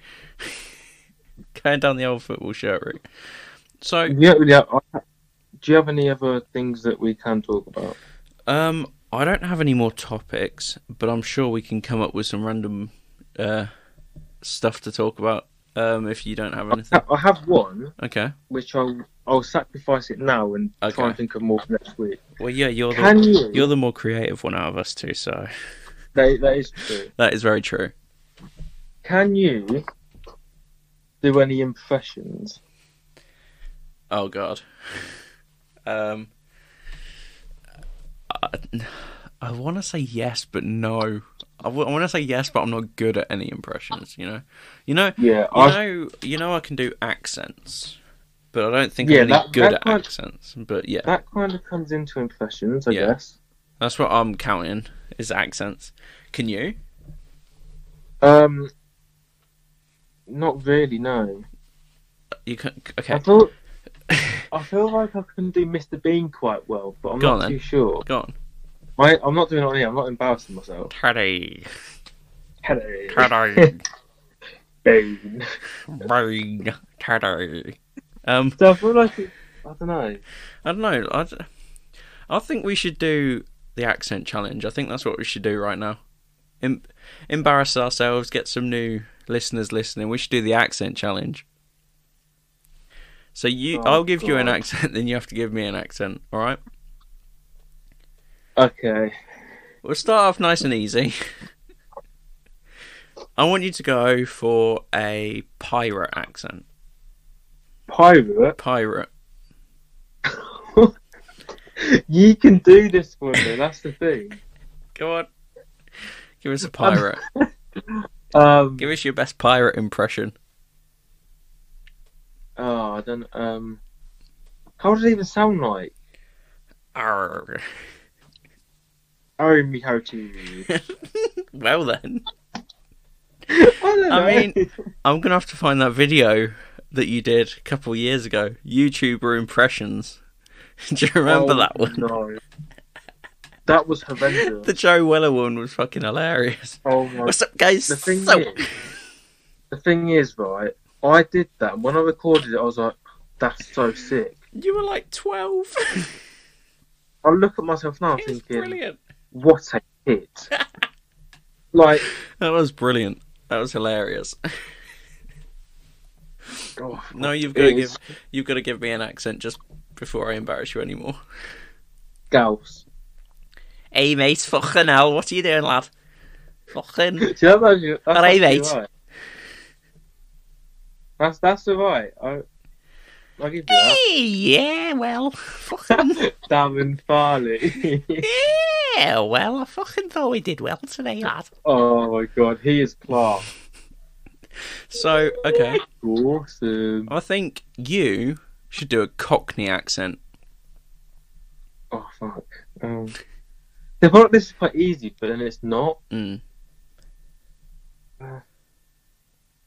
going down the old football shirt route. So, yeah. I, I, do you have any other things that we can talk about? um, I don't have any more topics, but I'm sure we can come up with some random uh, stuff to talk about. Um, if you don't have anything, I have one, okay. which I'll I'll sacrifice it now and try Okay. and think of more for next week. Well, yeah, you're the you? you're the more creative one out of us two, so That, that is true. that is very true. can you do any impressions? Oh god. Um, I, I want to say yes, but no. I, w- I want to say yes, but I'm not good at any impressions. You know, you know, Yeah, you I know, you know. I can do accents, but I don't think Yeah, I'm any that- good that at kind- accents. But yeah, that kind of comes into impressions, I Yeah. guess. that's what I'm counting is accents. Can you? Um, not really. No. You can. I Okay, thought. I feel like I can do Mr. Bean quite well, but I'm Go not on then. too sure. go on. My, I'm not doing it on here. I'm not embarrassing myself. Teddy, Hello. Teddy, Bean. brain, Teddy. Um, So I feel like it, I don't know. I don't know. I, I think we should do the accent challenge. I think that's what we should do right now. Em- embarrass ourselves, get some new listeners listening. We should do the accent challenge. So you, Oh, I'll give you an accent, then you have to give me an accent. All right. Okay. We'll start off nice and easy. I want you to go for a pirate accent. Pirate. Pirate. you can do this for me. That's the thing. Go on. Give us a pirate. Um. give us your best pirate impression. Oh, I don't. Um. How does it even sound like? Arr. Oh, me how to. well then. I. I mean- I'm gonna have to find that video that you did a couple of years ago. YouTuber impressions. Do you remember Oh, that one? No. That was horrendous. The Joe Weller one was fucking hilarious. oh my. What's up, guys? The thing So- is, the thing is, right? I did that. When I recorded it, I was like, "That's so sick." you were like 12. I look at myself now, thinking, brilliant. "What a hit!" like, That was brilliant. That was hilarious. oh, No, you've got to give you've got to give me an accent just before I embarrass you anymore. Scouse. Hey mate, fucking hell, what are you doing, lad? Fucking Do you know that's, that's mate. right. That's that's alright. I I'll give you that. Hey, yeah, well, fucking Darren Farley. yeah, well, I fucking thought we did well today, lad. oh my god, he is class. So, okay, Awesome. I think you should do a Cockney accent. Oh fuck. Um, feel like this is quite easy, but then it's not. Mm.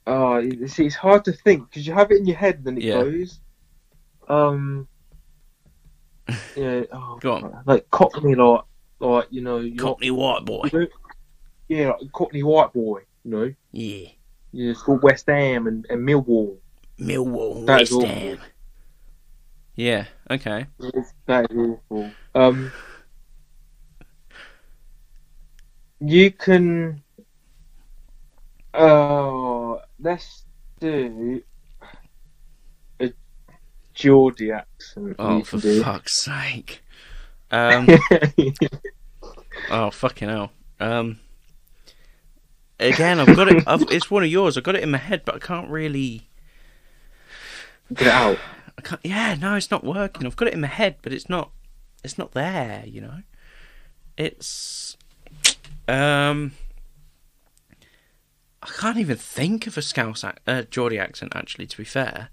Oh, you see, it's hard to think because you have it in your head, and then it Yeah. goes. Um. Yeah. Oh, Go on. Like Cockney, like, like you know, you're- Cockney white boy. you know- yeah, like Cockney white boy. You know, Yeah, yeah, it's called West Ham and, and Millwall. Millwall, That is West awful. Ham. Yeah, okay. It's- That is awful. Um, you can. Oh, let's do Geordie accent. Oh, for do. fuck's sake. Um, oh, fucking hell. Um, again, I've got it. I've, it's one of yours. I've got it in my head, but I can't really. Get it out. I can't. Yeah, no, it's not working. I've got it in my head, but it's not. It's not there. You know. It's. Um. I can't even think of a Scouse ac- uh, Geordie accent. Actually, to be fair.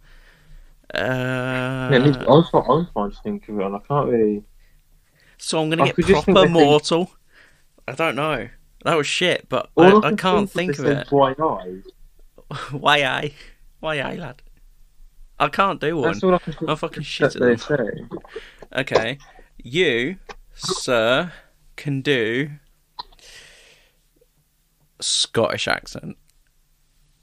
Uh, Yeah, I trying- I was trying to think of it, and I can't really. so I'm gonna I get think proper they think- mortal. I don't know. That was shit, but I, I can't think of it. Bright eyes. Why I? Why I, lad? I can't do one. That's all I can think I'm fucking shit at they say. Okay, you, sir, can do Scottish accent.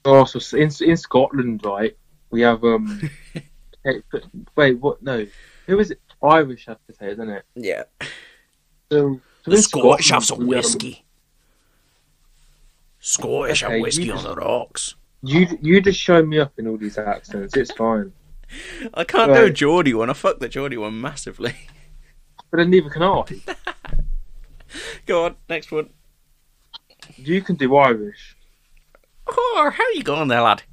Oh, so in in Scotland, right? We have um. hey, but- wait, what? No, who is it? Irish have potatoes, isn't it? Yeah. So, so in Scotland, we, um, Scottish have whiskey you- on the rocks. You you just show me up in all these accents. It's fine, I can't do a Right. Geordie one. I fuck the Geordie one massively. but then neither can I. Go on, next one. You can do Irish. Oh, how are you going there, lad?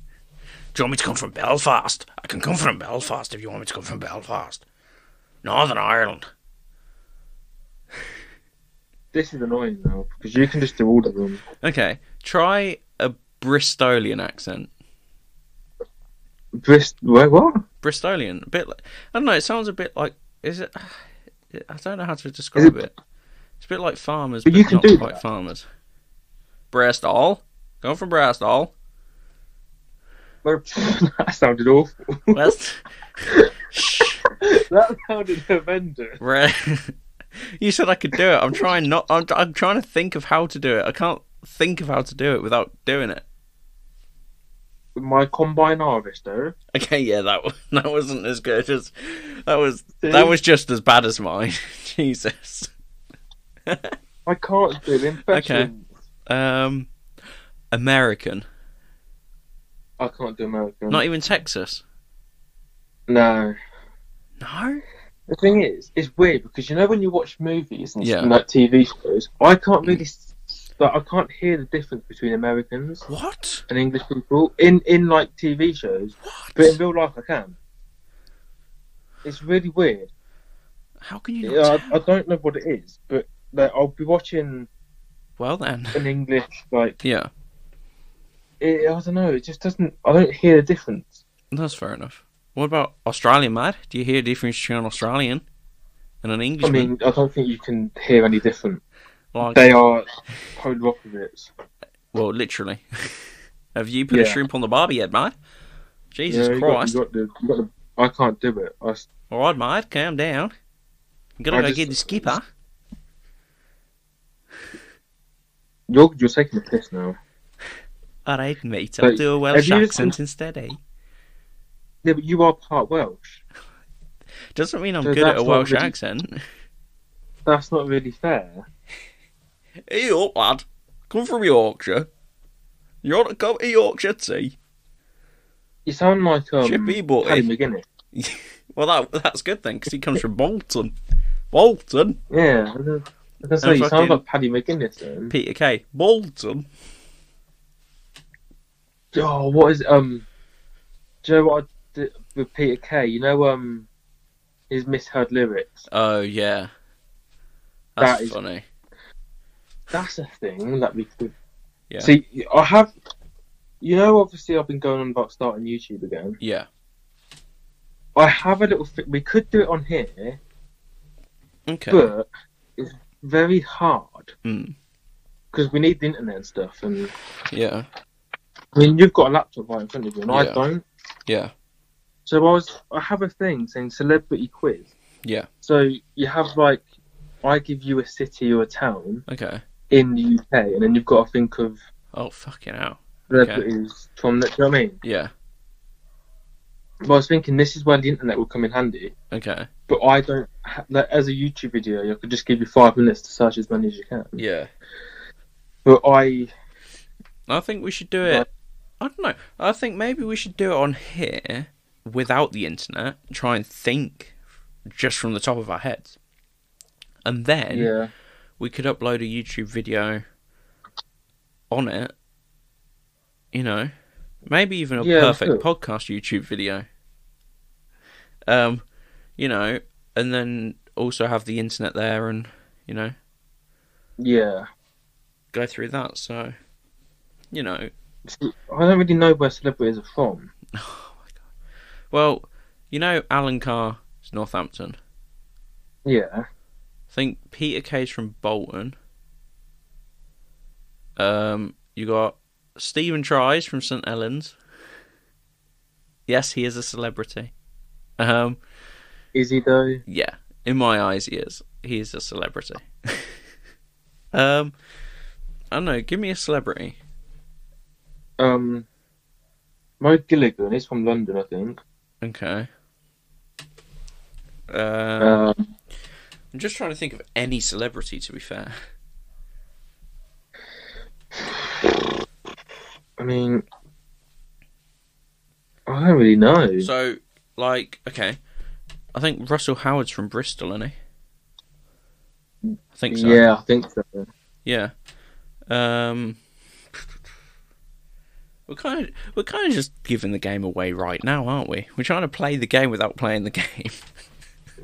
Do you want me to come from Belfast? I can come from Belfast if you want me to come from Belfast. Northern Ireland. This is annoying now because you can just do all of them. Okay, try a Bristolian accent. Brist, wait, what? Bristolian, a bit like I don't know. It sounds a bit like is it? I don't know how to describe it- it. It's a bit like farmers, But but, you can not do quite that. farmers. Bristol, going from Bristol. that sounded awful. West. that sounded horrendous. Re- you said I could do it. I'm trying not. I'm, I'm trying to think of how to do it. I can't think of how to do it without doing it. My combine harvester. Okay, yeah, that that wasn't as good as that was. That was just as bad as mine. Jesus. I can't do it. Okay. Um, American, I can't do American. not even Texas. no. No. The thing is, it's weird because you know when you watch movies and Yeah. like TV shows, I can't really, like, I can't hear the difference between Americans What? and English people in in like TV shows, what? but in real life I can. It's really weird. How can you not? Yeah, tell? I, I don't know what it is, but like, I'll be watching Well then. an English like Yeah, it, I don't know. It just doesn't. I don't hear the difference. that's fair enough. What about Australian, Matt? Do you hear a difference between an Australian and an Englishman? I mean, I don't think you can hear any different. like, They are polar opposites. well, literally. Have you put a shrimp on the barbie yet, mate? Jesus Yeah, got- Christ! you got the- you got the- I can't do it. I, All right, mate, calm down. You gotta I go just- get the skipper. you're you're taking the piss now. All right, mate. I'll But do a Welsh accent listened- instead, eh? Yeah, but you are part Welsh. Doesn't mean I'm So good at a Welsh really- accent. That's not really fair. Hey up, lad. Come from Yorkshire. You want to come to Yorkshire tea? You sound like um, Chippy boy. Paddy McGuinness. Well, that that's good then, because he comes from Bolton. Bolton. Yeah, I was I was say you fucking- sound like Paddy McGuinness. Then. Peter Kay. Bolton. Oh, what is um? Do you know what I did with Peter Kay? You know um, his misheard lyrics. Oh yeah. That's That is- funny. That's a thing that we could. Yeah. See, I have. You know, obviously, I've been going on about starting YouTube again. Yeah. I have a little. Th- we could do it on here, Okay. but it's very hard Mm. because we need the internet and stuff. And Yeah. I mean, you've got a laptop right in front of you, and I Yeah. don't. Yeah. So I was. I have a thing saying celebrity quiz. Yeah. So you have like, I give you a city or a town Okay. in the UK, and then you've got to think of Oh fucking hell. Celebrities from that. Do you know what I mean? Yeah. But I was thinking this is where the internet will come in handy. Okay. But I don't. Ha- like, as a YouTube video, I could just give you five minutes to search as many as you can. Yeah. But I. I think we should do it. I don't know. I think maybe we should do it on here without the internet. Try and think just from the top of our heads, and then Yeah. we could upload a YouTube video on it. You know, maybe even a Yeah, perfect podcast YouTube video. Um, you know, and then also have the internet there, and you know, Yeah. go through that. So, you know, I don't really know where celebrities are from. Oh my god. Well, you know Alan Carr is Northampton. Yeah. I think Peter Kay's from Bolton. Um, you got Stephen Tries from St Helens. Yes, he is a celebrity. Um, Is he though? yeah, in my eyes, he is. He is a celebrity. um, I don't know. Give me a celebrity. Um. Mo Gilligan. He's from London, I think. Okay. Um, Um. I'm just trying to think of any celebrity. To be fair. I mean. I don't really know. So, like, okay, I think Russell Howard's from Bristol, isn't he? I think so. Yeah, I think so. Yeah. Um. We're kind of we're kind of just giving the game away right now, aren't we? We're trying to play the game without playing the game.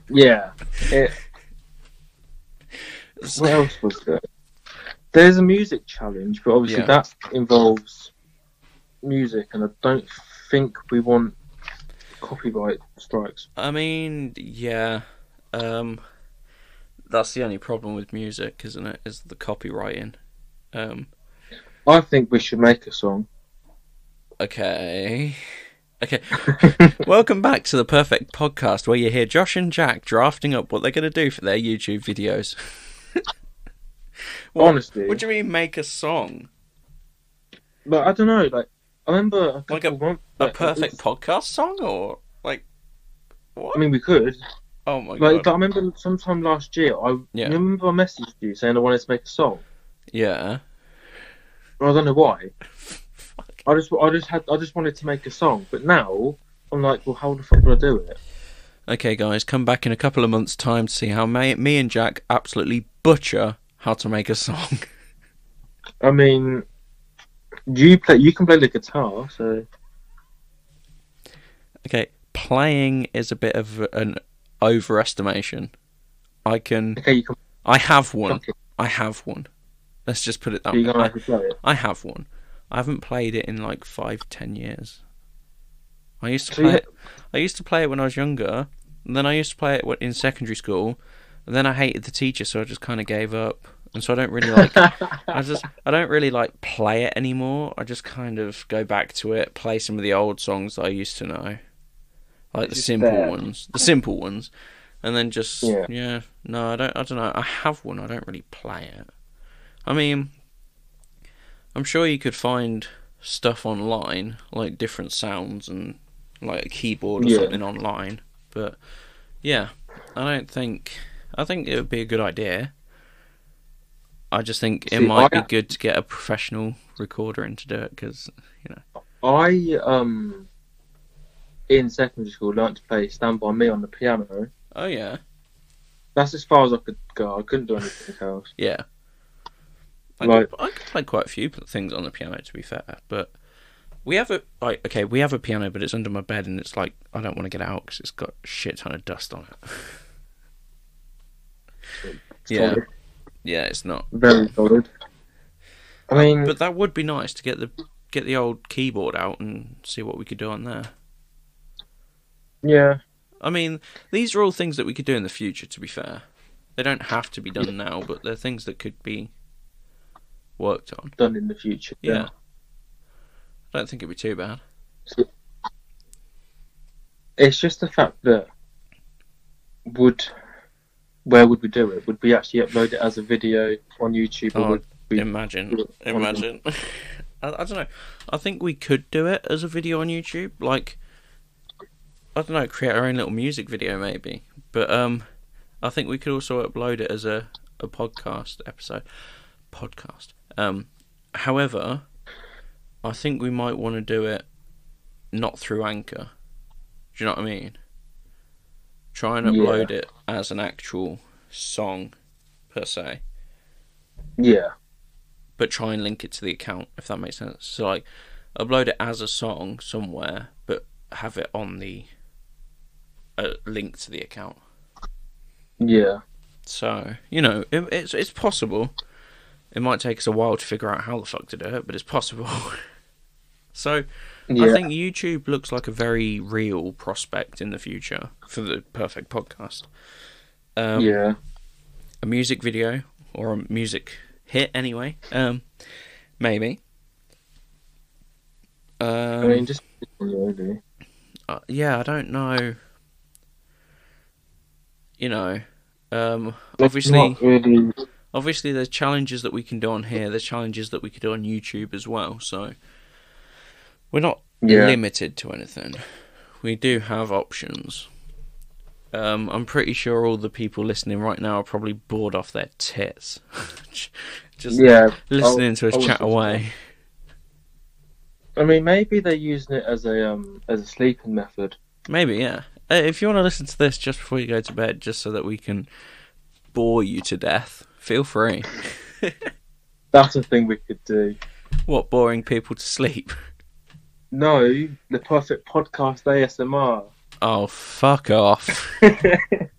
Yeah. It, what else was there? There's a music challenge, but obviously Yeah. that involves music, and I don't think we want copyright strikes. I mean, yeah. Um, that's the only problem with music, isn't it? Is the copywriting. Um, I think we should make a song. Okay. Okay. Welcome back to the Perfect Podcast, where you hear Josh and Jack drafting up what they're going to do for their YouTube videos. What- Honestly, What do you mean, make a song? but I don't know. Like I remember a Like a- months- A like, perfect podcast song, or like what? I mean, we could. oh my Like, god! but I remember sometime last year. I Yeah. remember I messaged you saying I wanted to make a song. Yeah. I don't know why. I just, I just had, I just wanted to make a song. But now I'm like, well, how the fuck do I do it? Okay, guys, come back in a couple of months' time to see how me, me and Jack absolutely butcher how to make a song. I mean, you play, you can play the guitar, so Okay, playing is a bit of an overestimation. I can. okay, you can. I have one. Okay, I have one. Let's just put it that so way. I, have to play it. I have one. I haven't played it in like five, ten years. I used to So play it. I used to play it when I was younger, and then I used to play it in secondary school, and then I hated the teacher, so I just kind of gave up. And so I don't really like. I just I don't really like play it anymore. I just kind of go back to it, play some of the old songs that I used to know, like the simple fair. ones, the simple ones, and then just yeah. Yeah. No, I don't. I don't know. I have one. I don't really play it. I mean, I'm sure you could find stuff online, like different sounds and like a keyboard or Yeah. something online. But yeah, I don't think. I think it would be a good idea. I just think it might I- be good to get a professional recorder in to do it because you know. I um in secondary school learnt to play "Stand by Me" on the piano. oh yeah That's as far as I could go. I couldn't do anything else. yeah. I, Right. could, I could play quite a few things on the piano to be fair, but we have a like okay we have a piano but it's under my bed and it's like I don't want to get out because it's got a shit ton of dust on it. Yeah. Solid. yeah, it's not. very solid. I uh, mean, But that would be nice to get the get the old keyboard out and see what we could do on there. yeah, I mean, these are all things that we could do in the future. To be fair, they don't have to be done now, but they're things that could be worked on. done in the future. Yeah, I don't think it'd be too bad. It's just the fact that would where would we do it? Would we actually upload it as a video on YouTube, or Oh, would we? Imagine, imagine. I, I don't know. I think we could do it as a video on YouTube. Like, I don't know, create our own little music video maybe. But um, I think we could also upload it as a a podcast episode. Podcast. Um, however, I think we might want to do it not through Anchor. Do you know what I mean? Try and Yeah. upload it as an actual song, per se Yeah, but try and link it to the account if that makes sense. So like upload it as a song somewhere, but have it on the uh, link to the account. yeah, So you know it, it's it's possible. It might take us a while to figure out how the fuck to do it, but it's possible. so yeah. I think YouTube looks like a very real prospect in the future for the perfect podcast. Um, yeah. a music video or a music hit anyway. Um, maybe. Um, I mean, just uh, yeah, I don't know. You know, um, obviously, really. Obviously, there's challenges that we can do on here. There's challenges that we could do on YouTube as well. So we're not Yeah, limited to anything. We do have options. Um, I'm pretty sure all the people listening right now are probably bored off their tits, just yeah. listening to us chat away. I mean, maybe they're using it as a um as a sleeping method. Maybe, yeah. Uh, if you want to listen to this just before you go to bed, just so that we can bore you to death, feel free. That's a thing we could do. what boring people to sleep? No, the perfect podcast ASMR. Oh, fuck off. that,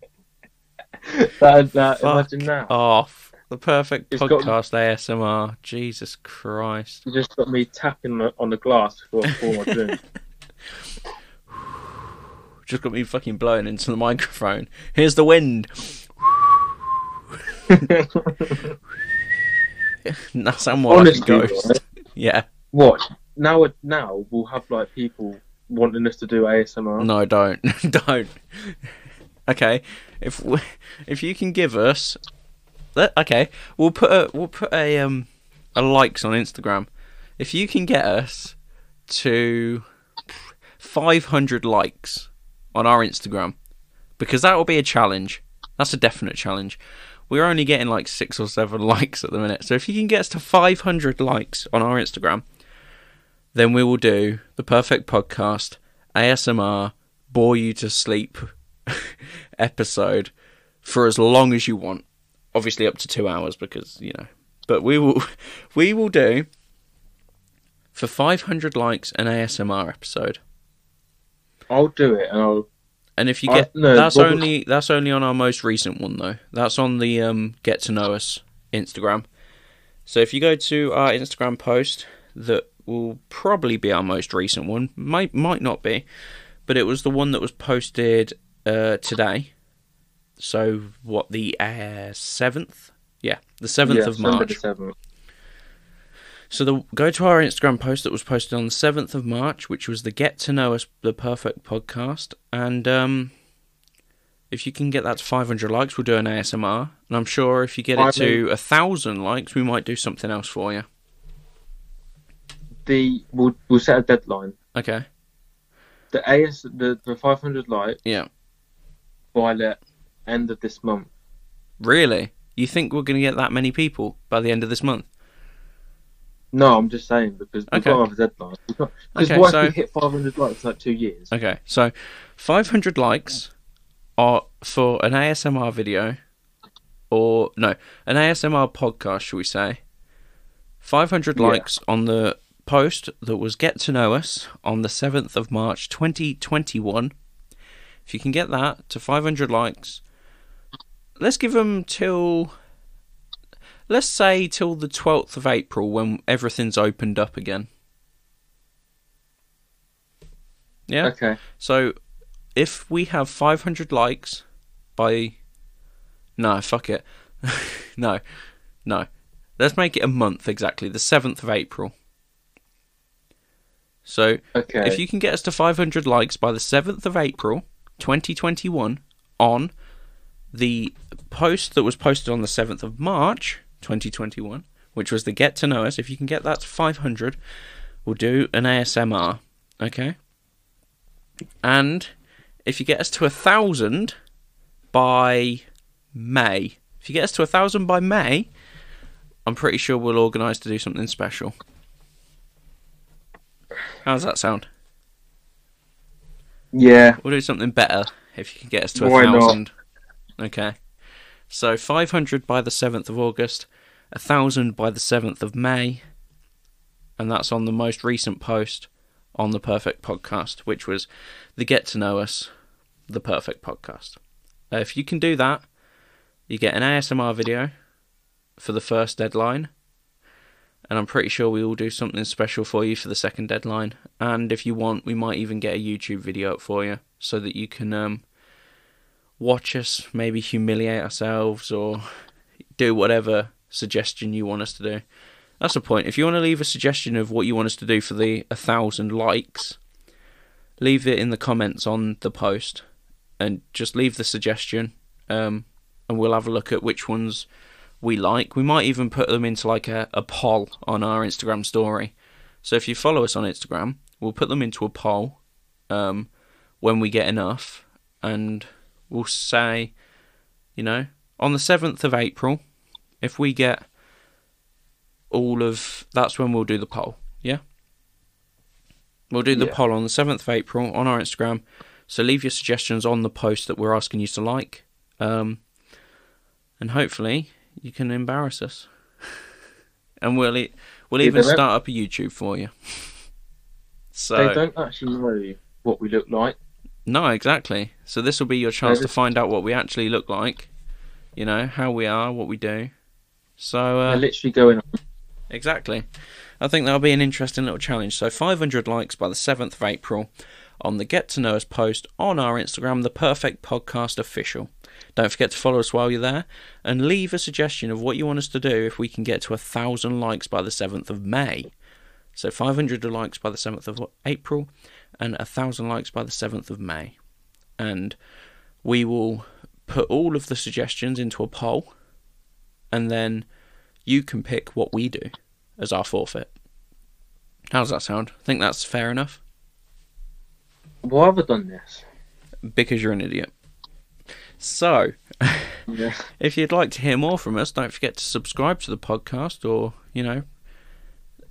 that, Fuck imagine that. off. The perfect It's podcast ASMR. Jesus Christ. You just got me tapping on- on the glass before I pour my drink. Just got me fucking blowing into the microphone. Here's the wind. That's how more like a ghost. right? Yeah. what? Now, now we'll have like people wanting us to do ASMR. No, don't, don't. Okay, if we, if you can give us, okay, we'll put a we'll put a um a likes on Instagram. If you can get us to five hundred likes on our Instagram, because that will be a challenge. That's a definite challenge. We're only getting like six or seven likes at the minute. So if you can get us to 500 likes on our Instagram, then we will do the perfect podcast ASMR bore you to sleep episode for as long as you want. Obviously up to 2 hours because, you know. But we will we will do for 500 likes an ASMR episode. I'll do it, and I'll. And if you I- get no, that's Robert- only that's only on our most recent one though. That's on the um, get to know us Instagram. So if you go to our Instagram post, that will probably be our most recent one. Might might not be, but it was the one that was posted uh, today. So what the seventh? yeah, the seventh yeah, of March. 7th. So the, go to our Instagram post that was posted on the seventh of March, which was the Get to Know Us the Perfect podcast, and um, if you can get that to 500 likes, we'll do an ASMR, and I'm sure if you get it to a thousand likes, we might do something else for you. The we'll, we'll set a deadline. Okay. The AS the, the 500 likes Yeah. by the end of this month. Really? You think we're going to get that many people by the end of this month? No, I'm just saying because we've Okay. got to have a deadline. Because Okay, what so- if we hit 500 likes in like two years? Okay. So 500 likes are for an ASMR video, or no, an ASMR podcast, shall we say? 500 Yeah. likes on the post that was Get to Know Us on the 7th of March 2021. If you can get that to 500 likes, let's give them till. Let's say till the 12th of April when everything's opened up again. Yeah? Okay. So, if we have 500 likes by. No, fuck it. no, no. Let's make it a month exactly, the 7th of April. So, Okay. if you can get us to 500 likes by the 7th of April 2021 on the post that was posted on the 7th of March 2021, which was the Get to Know Us, if you can get that to 500, we'll do an ASMR. Okay? And if you get us to a thousand by May, if you get us to a thousand by May, I'm pretty sure we'll organise to do something special. How does that sound? yeah. We'll do something better if you can get us to a Why not? thousand. Okay. So 500 by the 7th of August, a thousand by the 7th of May, and that's on the most recent post on the Perfect Podcast, which was the Get to Know Us, the Perfect Podcast. Uh, if you can do that, you get an ASMR video for the first deadline, and I'm pretty sure we will do something special for you for the second deadline. And if you want, we might even get a YouTube video up for you so that you can um, watch us, maybe humiliate ourselves, or do whatever suggestion you want us to do. That's the point. If you want to leave a suggestion of what you want us to do for the a thousand likes, leave it in the comments on the post, and just leave the suggestion, um, and we'll have a look at which ones we like. We might even put them into like a, a poll on our Instagram story. So if you follow us on Instagram, we'll put them into a poll um, when we get enough, and we'll say, you know, on the seventh of April, if we get all of that's when we'll do the poll. Yeah, we'll do the Yeah. poll on the seventh of April on our Instagram. So leave your suggestions on the post that we're asking you to like, um, and hopefully you can embarrass us, and we'll e- we'll even start up a YouTube for you. So They don't actually know what we look like. no, exactly. So this will be your chance to find out what we actually look like. You know how we are, what we do. So uh, They're literally going. On. Exactly. I think that'll be an interesting little challenge. So 500 likes by the 7th of April on the Get to Know Us post on our Instagram, The Perfect Podcast Official. Don't forget to follow us while you're there and leave a suggestion of what you want us to do if we can get to a thousand likes by the 7th of May. So 500 likes by the 7th of April and a thousand likes by the 7th of May. And we will put all of the suggestions into a poll and then you can pick what we do as our forfeit. How does that sound? I think that's fair enough? Why have I done this? Because you're an idiot. So, Yeah. if you'd like to hear more from us, don't forget to subscribe to the podcast or, you know,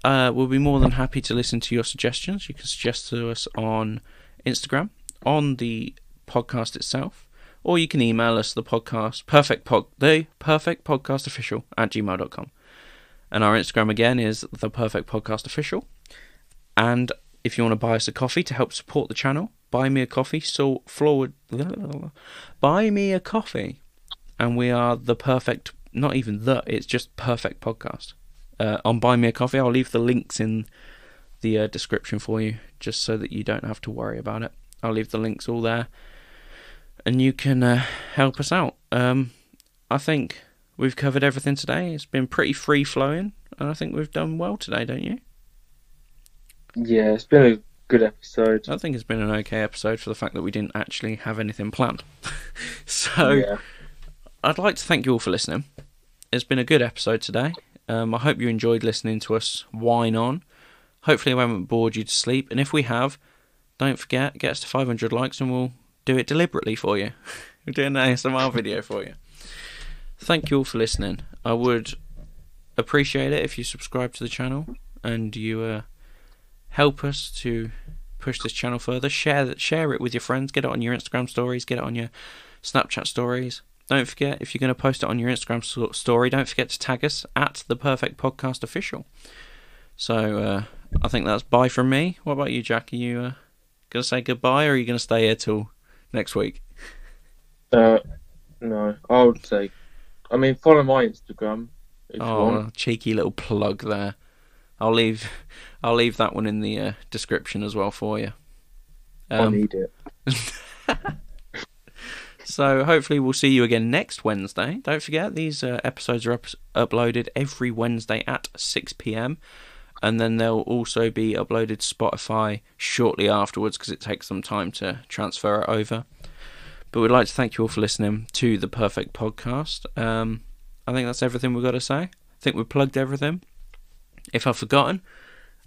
uh, we'll be more than happy to listen to your suggestions. You can suggest to us on Instagram, on the podcast itself, or you can email us the podcast, perfect pod, the perfect podcast official at gmail.com. And our Instagram again is the perfect podcast official. And if you want to buy us a coffee to help support the channel, buy me a coffee, so forward, buy me a coffee and we are the perfect not even the it's just perfect podcast uh, on buy me a coffee i'll leave the links in the uh, description for you just so that you don't have to worry about it i'll leave the links all there and you can uh, help us out um, i think we've covered everything today it's been pretty free flowing and i think we've done well today don't you Yeah, it's been a good episode. i think it's been an okay episode for the fact that we didn't actually have anything planned so yeah. I'd like to thank you all for listening. It's been a good episode today. Um, I hope you enjoyed listening to us whine on. Hopefully, we haven't bored you to sleep. And if we have, don't forget, get us to 500 likes and we'll do it deliberately for you. we'll do an ASMR video for you. Thank you all for listening. I would appreciate it if you subscribe to the channel and you uh, help us to push this channel further. Share share it with your friends. Get it on your Instagram stories. Get it on your Snapchat stories. Don't forget, if you're going to post it on your Instagram story, don't forget to tag us at the Perfect Podcast Official. So uh, I think that's bye from me. What about you, Jack? Are you uh, going to say goodbye, or are you going to stay here till next week? Uh, no, I would say. I mean, follow my Instagram if you want. Oh, cheeky little plug there. I'll leave. I'll leave that one in the uh, description as well for you. I Um, need it. So hopefully we'll see you again next Wednesday. Don't forget these uh, episodes are up- uploaded every Wednesday at 6 p.m. and then they'll also be uploaded to Spotify shortly afterwards because it takes some time to transfer it over. But we'd like to thank you all for listening to the Perfect Podcast. Um, I think that's everything we've got to say. I think we've plugged everything. If I've forgotten,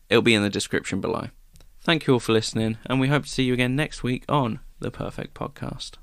it'll be in the description below. Thank you all for listening, and we hope to see you again next week on the Perfect Podcast.